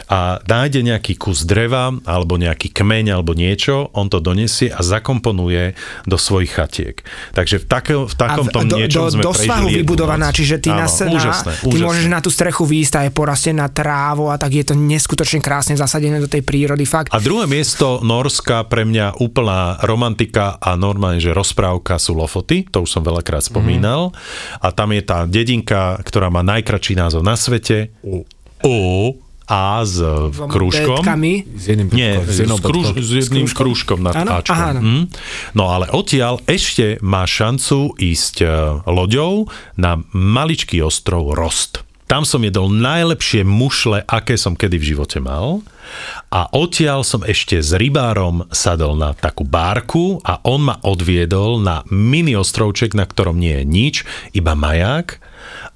a nájde nejaký kus dreva alebo nejaký kmeň alebo niečo, on to donesie a zakomponuje do svojich chatiek. Takže v, take, v takom tom do, niečom do, sme do svahu vybudovaná, noc. čiže ty, Áno, na, úžasné, na, ty úžasné. môžeš na tú strechu výjsť a je porastená trávo a tak je to neskutočne krásne zasadené do tej prírody. Fakt. A druhé miesto Norska pre mňa úplná romantika a normálne, že rozprávka sú Lofoty, to už som veľakrát spomínal. Mm. A tam je tá dedinka, ktorá má najkračší názov na svete. O, a s krúžkom. S jedným Nie, s, s, krúž, s jedným krúžkom nad ano? Ačkom. Aha, mm. No ale odtiaľ ešte má šancu ísť e, loďou na maličký ostrov Rost. Tam som jedol najlepšie mušle, aké som kedy v živote mal. A odtiaľ som ešte s rybárom sadol na takú bárku a on ma odviedol na mini ostrovček, na ktorom nie je nič, iba maják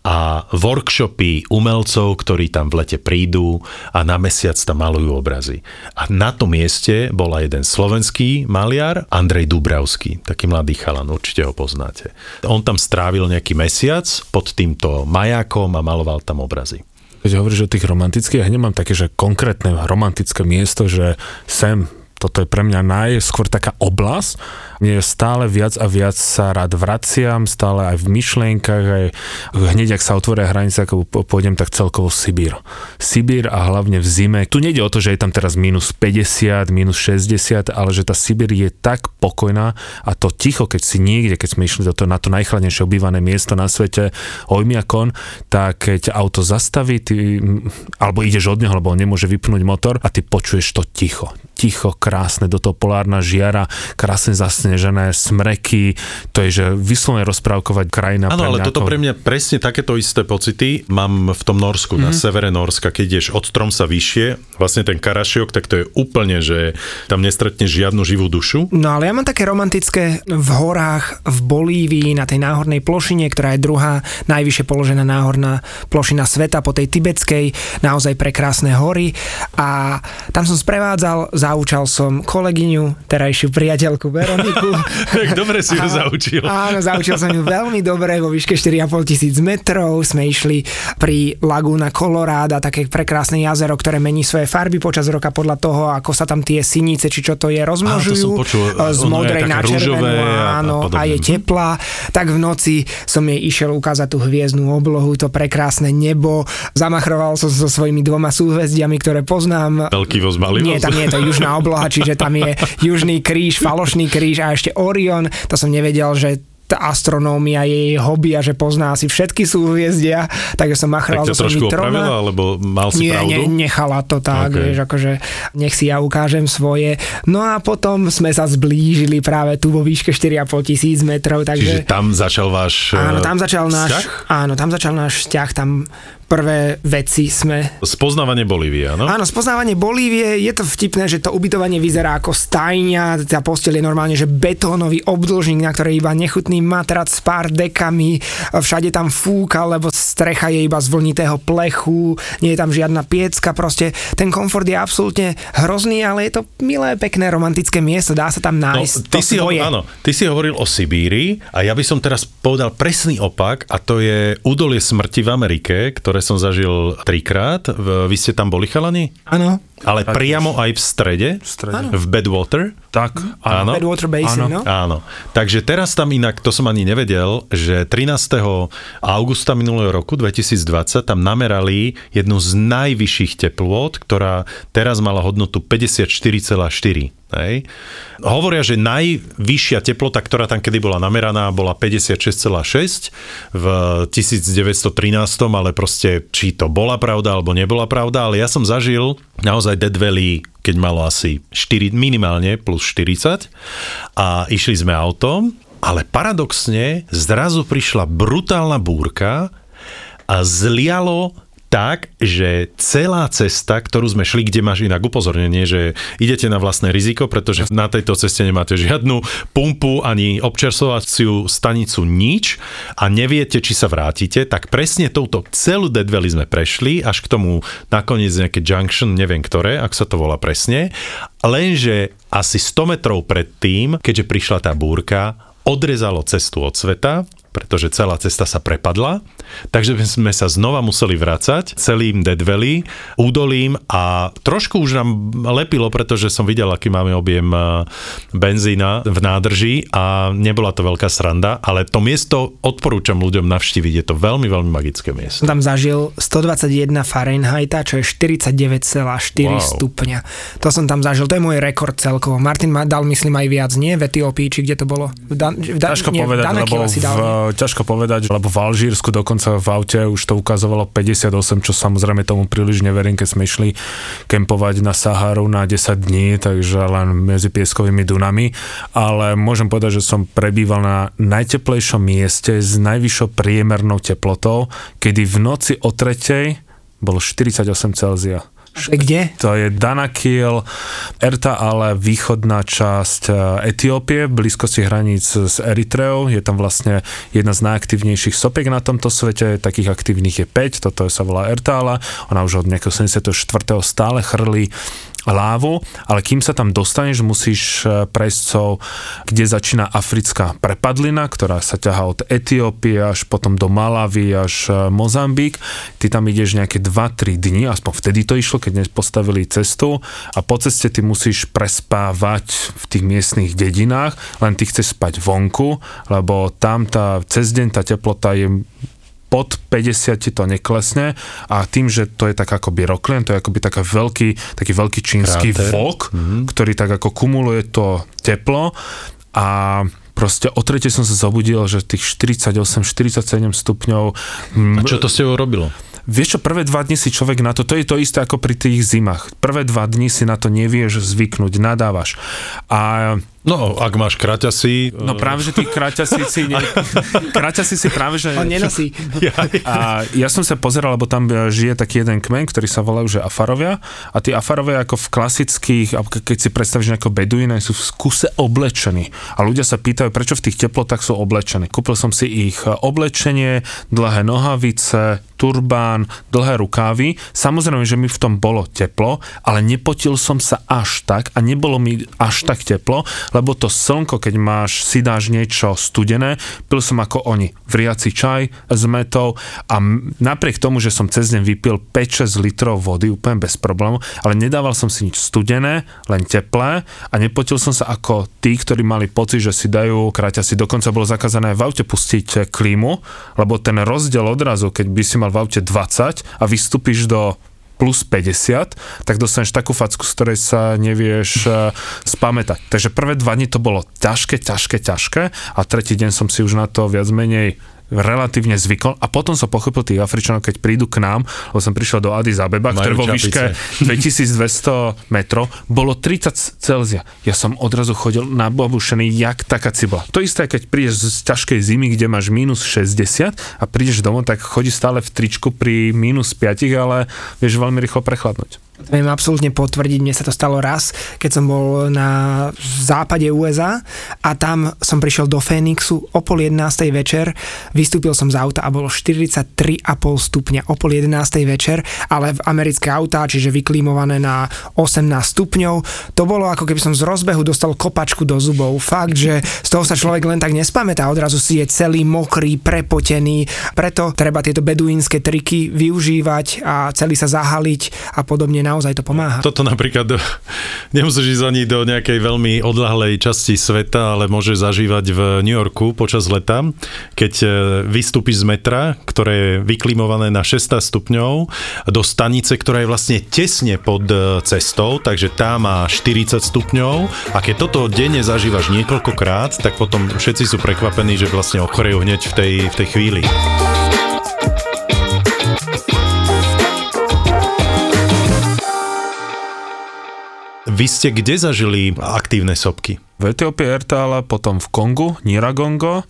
a workshopy umelcov, ktorí tam v lete prídu a na mesiac tam malujú obrazy. A na tom mieste bol aj jeden slovenský maliar, Andrej Dubravský, taký mladý chalan, určite ho poznáte. On tam strávil nejaký mesiac pod týmto majákom a maloval tam obrazy. Keď hovoríš o tých romantických, ja nemám také, že konkrétne romantické miesto, že sem toto je pre mňa najskôr taká oblasť, mne stále viac a viac sa rád vraciam, stále aj v myšlienkach, aj hneď, ak sa otvoria hranice, ako pôjdem, tak celkovo Sibír. Sibír a hlavne v zime. Tu nejde o to, že je tam teraz minus 50, minus 60, ale že tá Sibír je tak pokojná a to ticho, keď si niekde, keď sme išli do toho, na to najchladnejšie obývané miesto na svete, Ojmiakon, tak keď auto zastaví, ty, alebo ideš od neho, lebo on nemôže vypnúť motor a ty počuješ to ticho ticho, krásne, do toho polárna žiara, krásne zasnežené smreky, to je, že vyslovene rozprávkovať krajina. Áno, ale toto ako... pre mňa presne takéto isté pocity mám v tom Norsku, mm-hmm. na mhm. severe Norska, keď ideš od Stromsa vyššie, vlastne ten Karašiok, tak to je úplne, že tam nestretneš žiadnu živú dušu. No ale ja mám také romantické v horách, v Bolívii, na tej náhornej plošine, ktorá je druhá najvyššie položená náhorná plošina sveta po tej tibetskej, naozaj prekrásne hory a tam som sprevádzal za zaučal som kolegyňu, terajšiu priateľku Veroniku. tak dobre si ju zaučil. Áno, zaučil som ju veľmi dobre, vo výške 4,5 tisíc metrov. Sme išli pri Laguna Colorada, také prekrásne jazero, ktoré mení svoje farby počas roka podľa toho, ako sa tam tie sinice, či čo to je, rozmnožujú. Áno, počul, z modrej na červenú, áno, a, a je teplá. Tak v noci som jej išiel ukázať tú hviezdnu oblohu, to prekrásne nebo. Zamachroval som so svojimi dvoma súhvezdiami, ktoré poznám. Veľký voz, malý Nie, tam nie je to južná obloha, čiže tam je južný kríž, falošný kríž a ešte Orion. To som nevedel, že tá astronómia je jej hobby a že pozná asi všetky súhviezdia, takže som machral tak so svojimi troma. Opravila, alebo mal si Nie, pravdu? Nie, nechala to tak, okay. vieš, akože nech si ja ukážem svoje. No a potom sme sa zblížili práve tu vo výške 4,5 tisíc metrov. Takže, Čiže tam začal váš Áno, tam začal vzťah? náš, áno, tam začal náš vzťah, tam prvé veci sme... Spoznávanie Bolívie, áno? Áno, spoznávanie Bolívie, je to vtipné, že to ubytovanie vyzerá ako stajňa, tá posteľ je normálne, že betónový obdĺžnik, na ktorej iba nechutný matrac s pár dekami, všade tam fúka, lebo strecha je iba z vlnitého plechu, nie je tam žiadna piecka, proste ten komfort je absolútne hrozný, ale je to milé, pekné, romantické miesto, dá sa tam no, nájsť no, ty si svoje. Ho, áno, ty si hovoril o Sibíri a ja by som teraz povedal presný opak a to je údolie smrti v Amerike, ktoré ktoré som zažil trikrát. Vy ste tam boli chalani? Áno. Ale tak, priamo aj v strede? V strede. V Badwater? Tak, áno. Badwater Basin, áno. no? Áno. Takže teraz tam inak, to som ani nevedel, že 13. augusta minulého roku 2020 tam namerali jednu z najvyšších teplôt, ktorá teraz mala hodnotu 54,4. Hej. Hovoria, že najvyššia teplota, ktorá tam kedy bola nameraná, bola 56,6 v 1913, ale proste či to bola pravda alebo nebola pravda, ale ja som zažil naozaj Dead Valley, keď malo asi 4, minimálne plus 40 a išli sme autom, ale paradoxne zrazu prišla brutálna búrka a zlialo tak, že celá cesta, ktorú sme šli, kde máš inak upozornenie, že idete na vlastné riziko, pretože na tejto ceste nemáte žiadnu pumpu ani občersovaciu stanicu, nič a neviete, či sa vrátite, tak presne touto celú Dead Valley sme prešli, až k tomu nakoniec nejaké junction, neviem ktoré, ak sa to volá presne, lenže asi 100 metrov predtým, keďže prišla tá búrka, odrezalo cestu od sveta, pretože celá cesta sa prepadla, takže sme sa znova museli vracať celým Dead Valley, údolím a trošku už nám lepilo, pretože som videl, aký máme objem eh, benzína v nádrži a nebola to veľká sranda, ale to miesto odporúčam ľuďom navštíviť, je to veľmi, veľmi magické miesto. Tam zažil 121 Fahrenheita, čo je 49,4 wow. stupňa. To som tam zažil, to je môj rekord celkovo. Martin ma dal, myslím, aj viac, nie? V Etiópii, či kde to bolo? V Dan- v Dan- Ťažko nie, povedať, v v, ťažko povedať, lebo v Alžírsku dokonca v aute už to ukazovalo 58, čo samozrejme tomu príliš neverím, keď sme išli kempovať na Saharu na 10 dní, takže len medzi pieskovými dunami, ale môžem povedať, že som prebýval na najteplejšom mieste s najvyššou priemernou teplotou, kedy v noci o tretej bolo 48 Celzia. Kde? To je Danakil, Erta, ale východná časť e, Etiópie, v blízkosti hraníc s Eritreou. Je tam vlastne jedna z najaktívnejších sopiek na tomto svete, takých aktívnych je 5, toto sa volá Ertála. Ona už od nejakého 74. stále chrlí lávu, ale kým sa tam dostaneš, musíš e, prejsť cou, kde začína africká prepadlina, ktorá sa ťahá od Etiópie až potom do Malavy až e, Mozambík. Ty tam ideš nejaké 2-3 dni, aspoň vtedy to išlo, keď postavili cestu a po ceste ty musíš prespávať v tých miestnych dedinách, len ty chceš spať vonku, lebo tam tá, cez deň tá teplota je pod 50 ti to neklesne a tým, že to je tak akoby roklien, to je akoby taký veľký, taký veľký čínsky Kráter. vok, mm-hmm. ktorý tak ako kumuluje to teplo a proste o tretej som sa zobudil, že tých 48-47 stupňov. A čo to s tebou robilo? Vieš čo, prvé dva dni si človek na to, to je to isté ako pri tých zimách. Prvé dva dni si na to nevieš zvyknúť, nadávaš. A No, ak máš kraťasy... No práve, že tých kraťasí si... Ne... kraťasy si práve, že... On nenosí. A ja som sa pozeral, lebo tam žije taký jeden kmen, ktorý sa volajú, že Afarovia. A tí Afarovia ako v klasických, keď si predstavíš nejakého beduína, sú v skuse oblečení. A ľudia sa pýtajú, prečo v tých teplotách sú oblečení. Kúpil som si ich oblečenie, dlhé nohavice, turbán, dlhé rukávy. Samozrejme, že mi v tom bolo teplo, ale nepotil som sa až tak a nebolo mi až tak teplo, lebo to slnko, keď máš, si dáš niečo studené, pil som ako oni, vriaci čaj s metou a napriek tomu, že som cez deň vypil 5-6 litrov vody úplne bez problémov, ale nedával som si nič studené, len teplé a nepotil som sa ako tí, ktorí mali pocit, že si dajú si Dokonca bolo zakázané v aute pustiť klímu, lebo ten rozdiel odrazu, keď by si mal v aute 20 a vystúpiš do plus 50, tak dostaneš takú facku, z ktorej sa nevieš uh, spamätať. Takže prvé dva dni to bolo ťažké, ťažké, ťažké a tretí deň som si už na to viac menej relatívne zvykol a potom som pochopil tých Afričanov, keď prídu k nám, lebo som prišiel do Addis Abeba, ktoré vo výške 2200 metrov, bolo 30 Celzia. Ja som odrazu chodil nababušený, jak taká cibola. To isté, keď prídeš z ťažkej zimy, kde máš minus 60 a prídeš domov, tak chodí stále v tričku pri minus 5, ale vieš veľmi rýchlo prechladnúť. Viem absolútne potvrdiť, mne sa to stalo raz, keď som bol na západe USA a tam som prišiel do Phoenixu o pol 11. večer, vystúpil som z auta a bolo 43,5 stupňa o pol 11. večer, ale v americké autá, čiže vyklímované na 18 stupňov, to bolo ako keby som z rozbehu dostal kopačku do zubov. Fakt, že z toho sa človek len tak nespamätá, odrazu si je celý mokrý, prepotený, preto treba tieto beduínske triky využívať a celý sa zahaliť a podobne naozaj to pomáha. Toto napríklad nemusíš ísť ani do nejakej veľmi odlahlej časti sveta, ale môže zažívať v New Yorku počas leta, keď e, vystúpiš z metra, ktoré je vyklimované na 16 stupňov, do stanice, ktorá je vlastne tesne pod e, cestou, takže tá má 40 stupňov a keď toto denne zažívaš niekoľkokrát, tak potom všetci sú prekvapení, že vlastne ochorejú hneď v tej, v tej chvíli. Vy ste kde zažili aktívne sopky? V Etiópii Ertala, potom v Kongu, Niragongo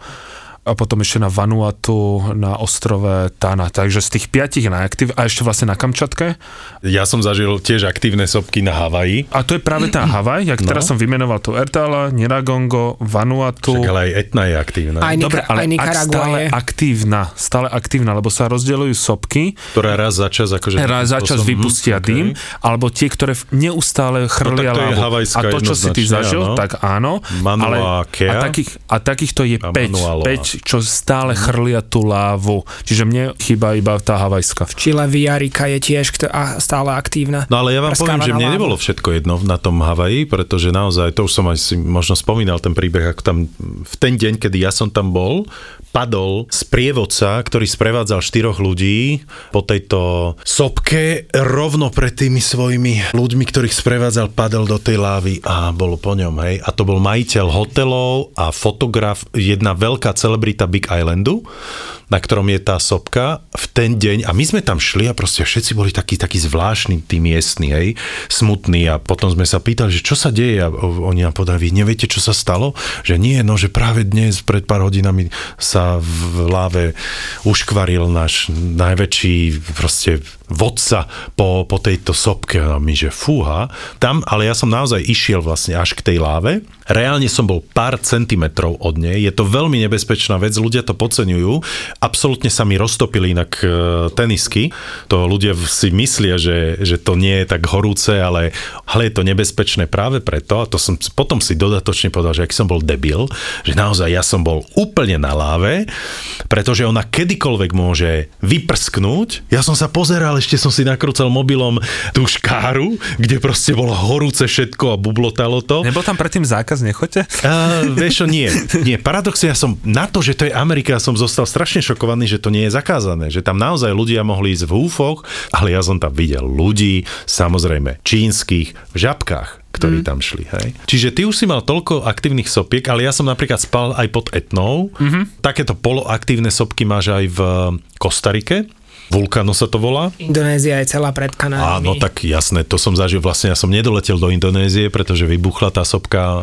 a potom ešte na Vanuatu, na ostrove Tana. Takže z tých piatich najaktív a ešte vlastne na Kamčatke. Ja som zažil tiež aktívne sopky na Havaji. A to je práve tá Havaj, jak no. teraz som vymenoval tu Ertala, Niragongo, Vanuatu. Však ale aj Etna je aktívna. Aj, Dobre, ale aj ak stále je. aktívna, stále aktívna, lebo sa rozdeľujú sopky. Ktoré raz za čas akože... Raz za čas vypustia okay. dým, alebo tie, ktoré neustále chrlia no, to lávu. a to, čo si ty zažil, áno. tak áno. Manua ale, a, takých, a takýchto je 5, 5 čo stále mhm. chrlia tú lávu. Čiže mne chýba iba tá havajská. V Chile Viarika je tiež stále aktívna. No ale ja vám poviem, že mne nebolo všetko jedno na tom Havaji, pretože naozaj, to už som aj si možno spomínal ten príbeh, ako tam v ten deň, kedy ja som tam bol, padol z prievodca, ktorý sprevádzal štyroch ľudí po tejto sopke rovno pred tými svojimi ľuďmi, ktorých sprevádzal, padol do tej lávy a bolo po ňom, hej. A to bol majiteľ hotelov a fotograf, jedna veľká celebrita Big Islandu na ktorom je tá sopka v ten deň a my sme tam šli a proste všetci boli takí, takí zvláštni, tí miestni, hej, smutní a potom sme sa pýtali, že čo sa deje a oni nám podali, vy neviete, čo sa stalo? Že nie, no, že práve dnes, pred pár hodinami sa v láve uškvaril náš najväčší proste vodca po, po tejto sopke a my, že fúha. Tam, ale ja som naozaj išiel vlastne až k tej láve. Reálne som bol pár centimetrov od nej. Je to veľmi nebezpečná vec, ľudia to podceňujú. Absolútne sa mi roztopili inak e, tenisky. To ľudia si myslia, že, že to nie je tak horúce, ale, ale je to nebezpečné práve preto. A to som potom si dodatočne povedal, že ak som bol debil, že naozaj ja som bol úplne na láve, pretože ona kedykoľvek môže vyprsknúť. Ja som sa pozeral, ešte som si nakrúcal mobilom tú škáru, kde proste bolo horúce všetko a bublotalo to. Nebol tam predtým zákaz, nechoďte? Uh, vieš čo, nie. Nie, paradoxne ja som na to, že to je Amerika, som zostal strašne šokovaný, že to nie je zakázané. Že tam naozaj ľudia mohli ísť v úfoch, ale ja som tam videl ľudí, samozrejme čínskych, v žabkách ktorí mm. tam šli. Hej. Čiže ty už si mal toľko aktívnych sopiek, ale ja som napríklad spal aj pod etnou. Mm-hmm. Takéto poloaktívne sopky máš aj v Kostarike. Vulkano sa to volá? Indonézia je celá pred Kanádami. Áno, tak jasné, to som zažil. Vlastne ja som nedoletel do Indonézie, pretože vybuchla tá sopka.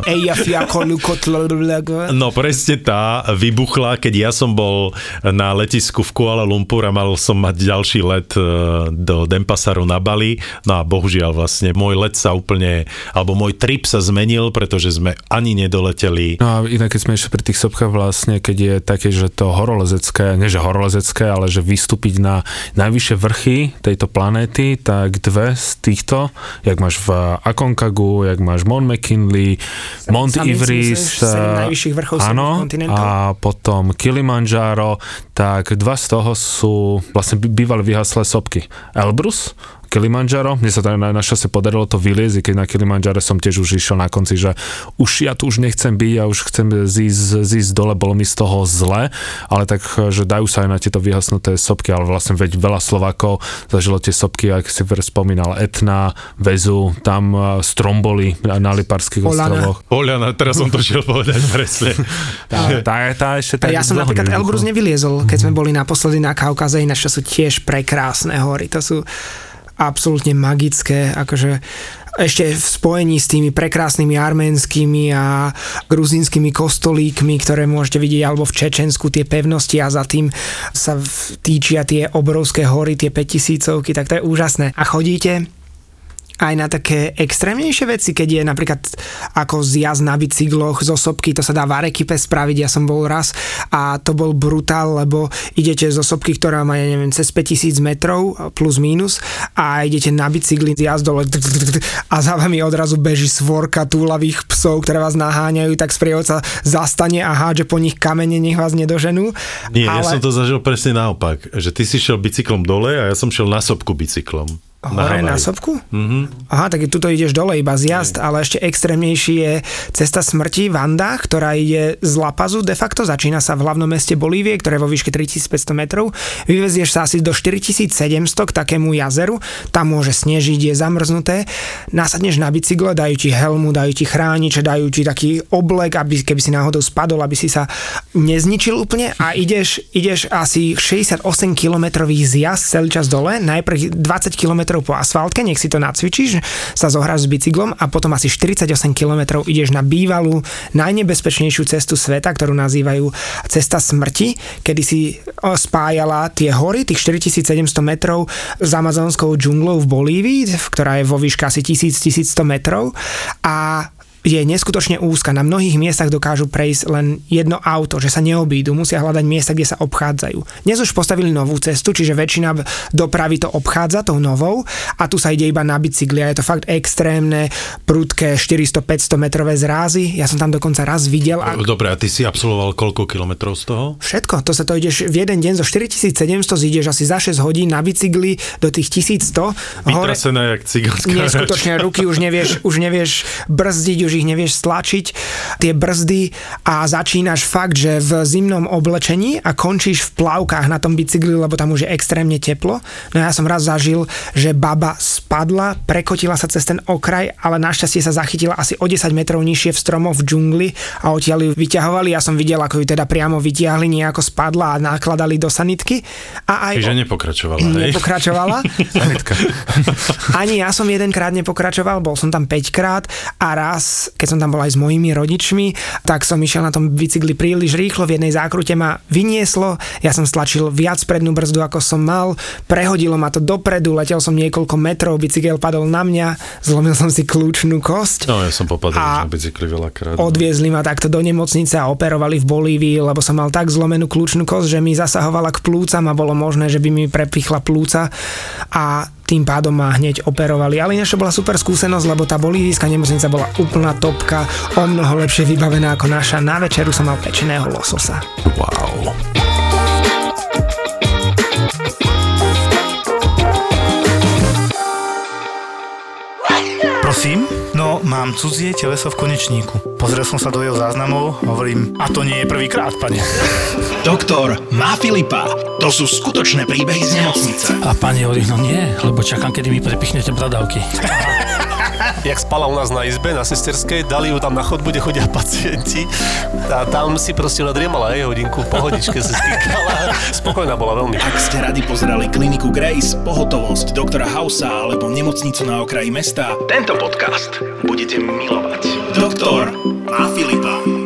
No presne tá vybuchla, keď ja som bol na letisku v Kuala Lumpur a mal som mať ďalší let e, do Dempasaru na Bali. No a bohužiaľ vlastne môj let sa úplne, alebo môj trip sa zmenil, pretože sme ani nedoleteli. No a inak keď sme ešte pri tých sopkách vlastne, keď je také, že to horolezecké, nie že horolezecké, ale že vystúpiť na najvyššie vrchy tejto planéty, tak dve z týchto, jak máš v Akonkagu, jak máš Mount McKinley, Mount Everest, áno, a potom Kilimanjaro, tak dva z toho sú vlastne bývali vyhaslé sopky. Elbrus, Kilimanjaro. Mne sa to na našťastie podarilo to vyliezť, keď na Kilimanjaro som tiež už išiel na konci, že už ja tu už nechcem byť, ja už chcem zísť, zísť dole, bolo mi z toho zle, ale tak, že dajú sa aj na tieto vyhasnuté sopky, ale vlastne veď veľa Slovákov zažilo tie sopky, ak si spomínal, Etna, Vezu, tam stromboli na Liparských ostrovoch. Poliana, teraz som to šiel povedať presne. tá, tá, tá ešte tá ja som napríklad Elbrus nevyliezol, keď sme boli naposledy na Kaukaze, ináč to sú tiež prekrásne hory. To sú absolútne magické, akože ešte v spojení s tými prekrásnymi arménskymi a gruzínskymi kostolíkmi, ktoré môžete vidieť alebo v Čečensku tie pevnosti a za tým sa týčia tie obrovské hory, tie 5000 tak to je úžasné. A chodíte aj na také extrémnejšie veci, keď je napríklad ako zjazd na bicykloch z osobky, to sa dá v Arekipe spraviť, ja som bol raz a to bol brutál, lebo idete z osobky, ktorá má, ja neviem, cez 5000 metrov plus minus a idete na bicykli zjazd dole a za vami odrazu beží svorka túlavých psov, ktoré vás naháňajú, tak sprievodca zastane a hádže po nich kamene, nech vás nedoženú. Nie, ale... ja som to zažil presne naopak, že ty si šiel bicyklom dole a ja som šiel na sopku bicyklom. Hore na, sopku? Mm-hmm. Aha, tak tuto ideš dole iba zjazd, mm. ale ešte extrémnejší je cesta smrti v Andách, ktorá ide z Lapazu, de facto začína sa v hlavnom meste Bolívie, ktoré je vo výške 3500 metrov. Vyvezieš sa asi do 4700 k takému jazeru, tam môže snežiť, je zamrznuté. Nasadneš na bicykle, dajú ti helmu, dajú ti chrániče, dajú ti taký oblek, aby keby si náhodou spadol, aby si sa nezničil úplne a ideš, ideš asi 68 kilometrový zjazd celý čas dole, najprv 20 km po asfaltke, nech si to nacvičíš, sa zohráš s bicyklom a potom asi 48 km ideš na bývalú najnebezpečnejšiu cestu sveta, ktorú nazývajú cesta smrti, kedy si spájala tie hory, tých 4700 metrov s amazonskou džunglou v Bolívii, ktorá je vo výške asi 1000-1100 metrov. A je neskutočne úzka. Na mnohých miestach dokážu prejsť len jedno auto, že sa neobídu, musia hľadať miesta, kde sa obchádzajú. Dnes už postavili novú cestu, čiže väčšina dopravy to obchádza tou novou a tu sa ide iba na bicykli a je to fakt extrémne, prudké 400-500 metrové zrázy. Ja som tam dokonca raz videl. A... Dobre, a ty si absolvoval koľko kilometrov z toho? Všetko, to sa to ideš v jeden deň zo 4700 zídeš asi za 6 hodín na bicykli do tých 1100. Vytrasená jak cigánska. Neskutočne, ruky už nevieš, už nevieš brzdiť, už už ich nevieš stlačiť, tie brzdy a začínaš fakt, že v zimnom oblečení a končíš v plavkách na tom bicykli, lebo tam už je extrémne teplo. No ja som raz zažil, že baba spadla, prekotila sa cez ten okraj, ale našťastie sa zachytila asi o 10 metrov nižšie v stromoch v džungli a odtiaľ ju vyťahovali. Ja som videl, ako ju teda priamo vytiahli, nejako spadla a nakladali do sanitky. A aj Čiže nepokračovala, hej? Nepokračovala. Ani ja som jedenkrát nepokračoval, bol som tam 5 krát a raz raz, keď som tam bol aj s mojimi rodičmi, tak som išiel na tom bicykli príliš rýchlo, v jednej zákrute ma vynieslo, ja som stlačil viac prednú brzdu, ako som mal, prehodilo ma to dopredu, letel som niekoľko metrov, bicykel padol na mňa, zlomil som si kľúčnú kosť. No, ja som popadal na bicykli veľakrát. No. Odviezli ma takto do nemocnice a operovali v Bolívii, lebo som mal tak zlomenú kľúčnú kosť, že mi zasahovala k plúcam a bolo možné, že by mi prepichla plúca a tým pádom ma hneď operovali. Ale ináč to bola super skúsenosť, lebo tá bolívijská nemocnica bola úplná topka, o mnoho lepšie vybavená ako naša. Na večeru som mal pečeného lososa. Wow. Mám cudzie teleso v konečníku. Pozrel som sa do jeho záznamov, hovorím, a to nie je prvýkrát, pane. Doktor má Filipa. To sú skutočné príbehy z nemocnice. A pani hovorí, no nie, lebo čakám, kedy mi prepichnete bradavky. jak spala u nás na izbe, na sesterskej, dali ju tam na chodbu, kde chodia pacienti a tam si proste nadriemala aj hodinku, pohodičke sa stýkala. Spokojná bola veľmi. Ak ste radi pozerali kliniku Grace, pohotovosť doktora Hausa alebo nemocnicu na okraji mesta, tento podcast budete milovať. Doktor má Filipa.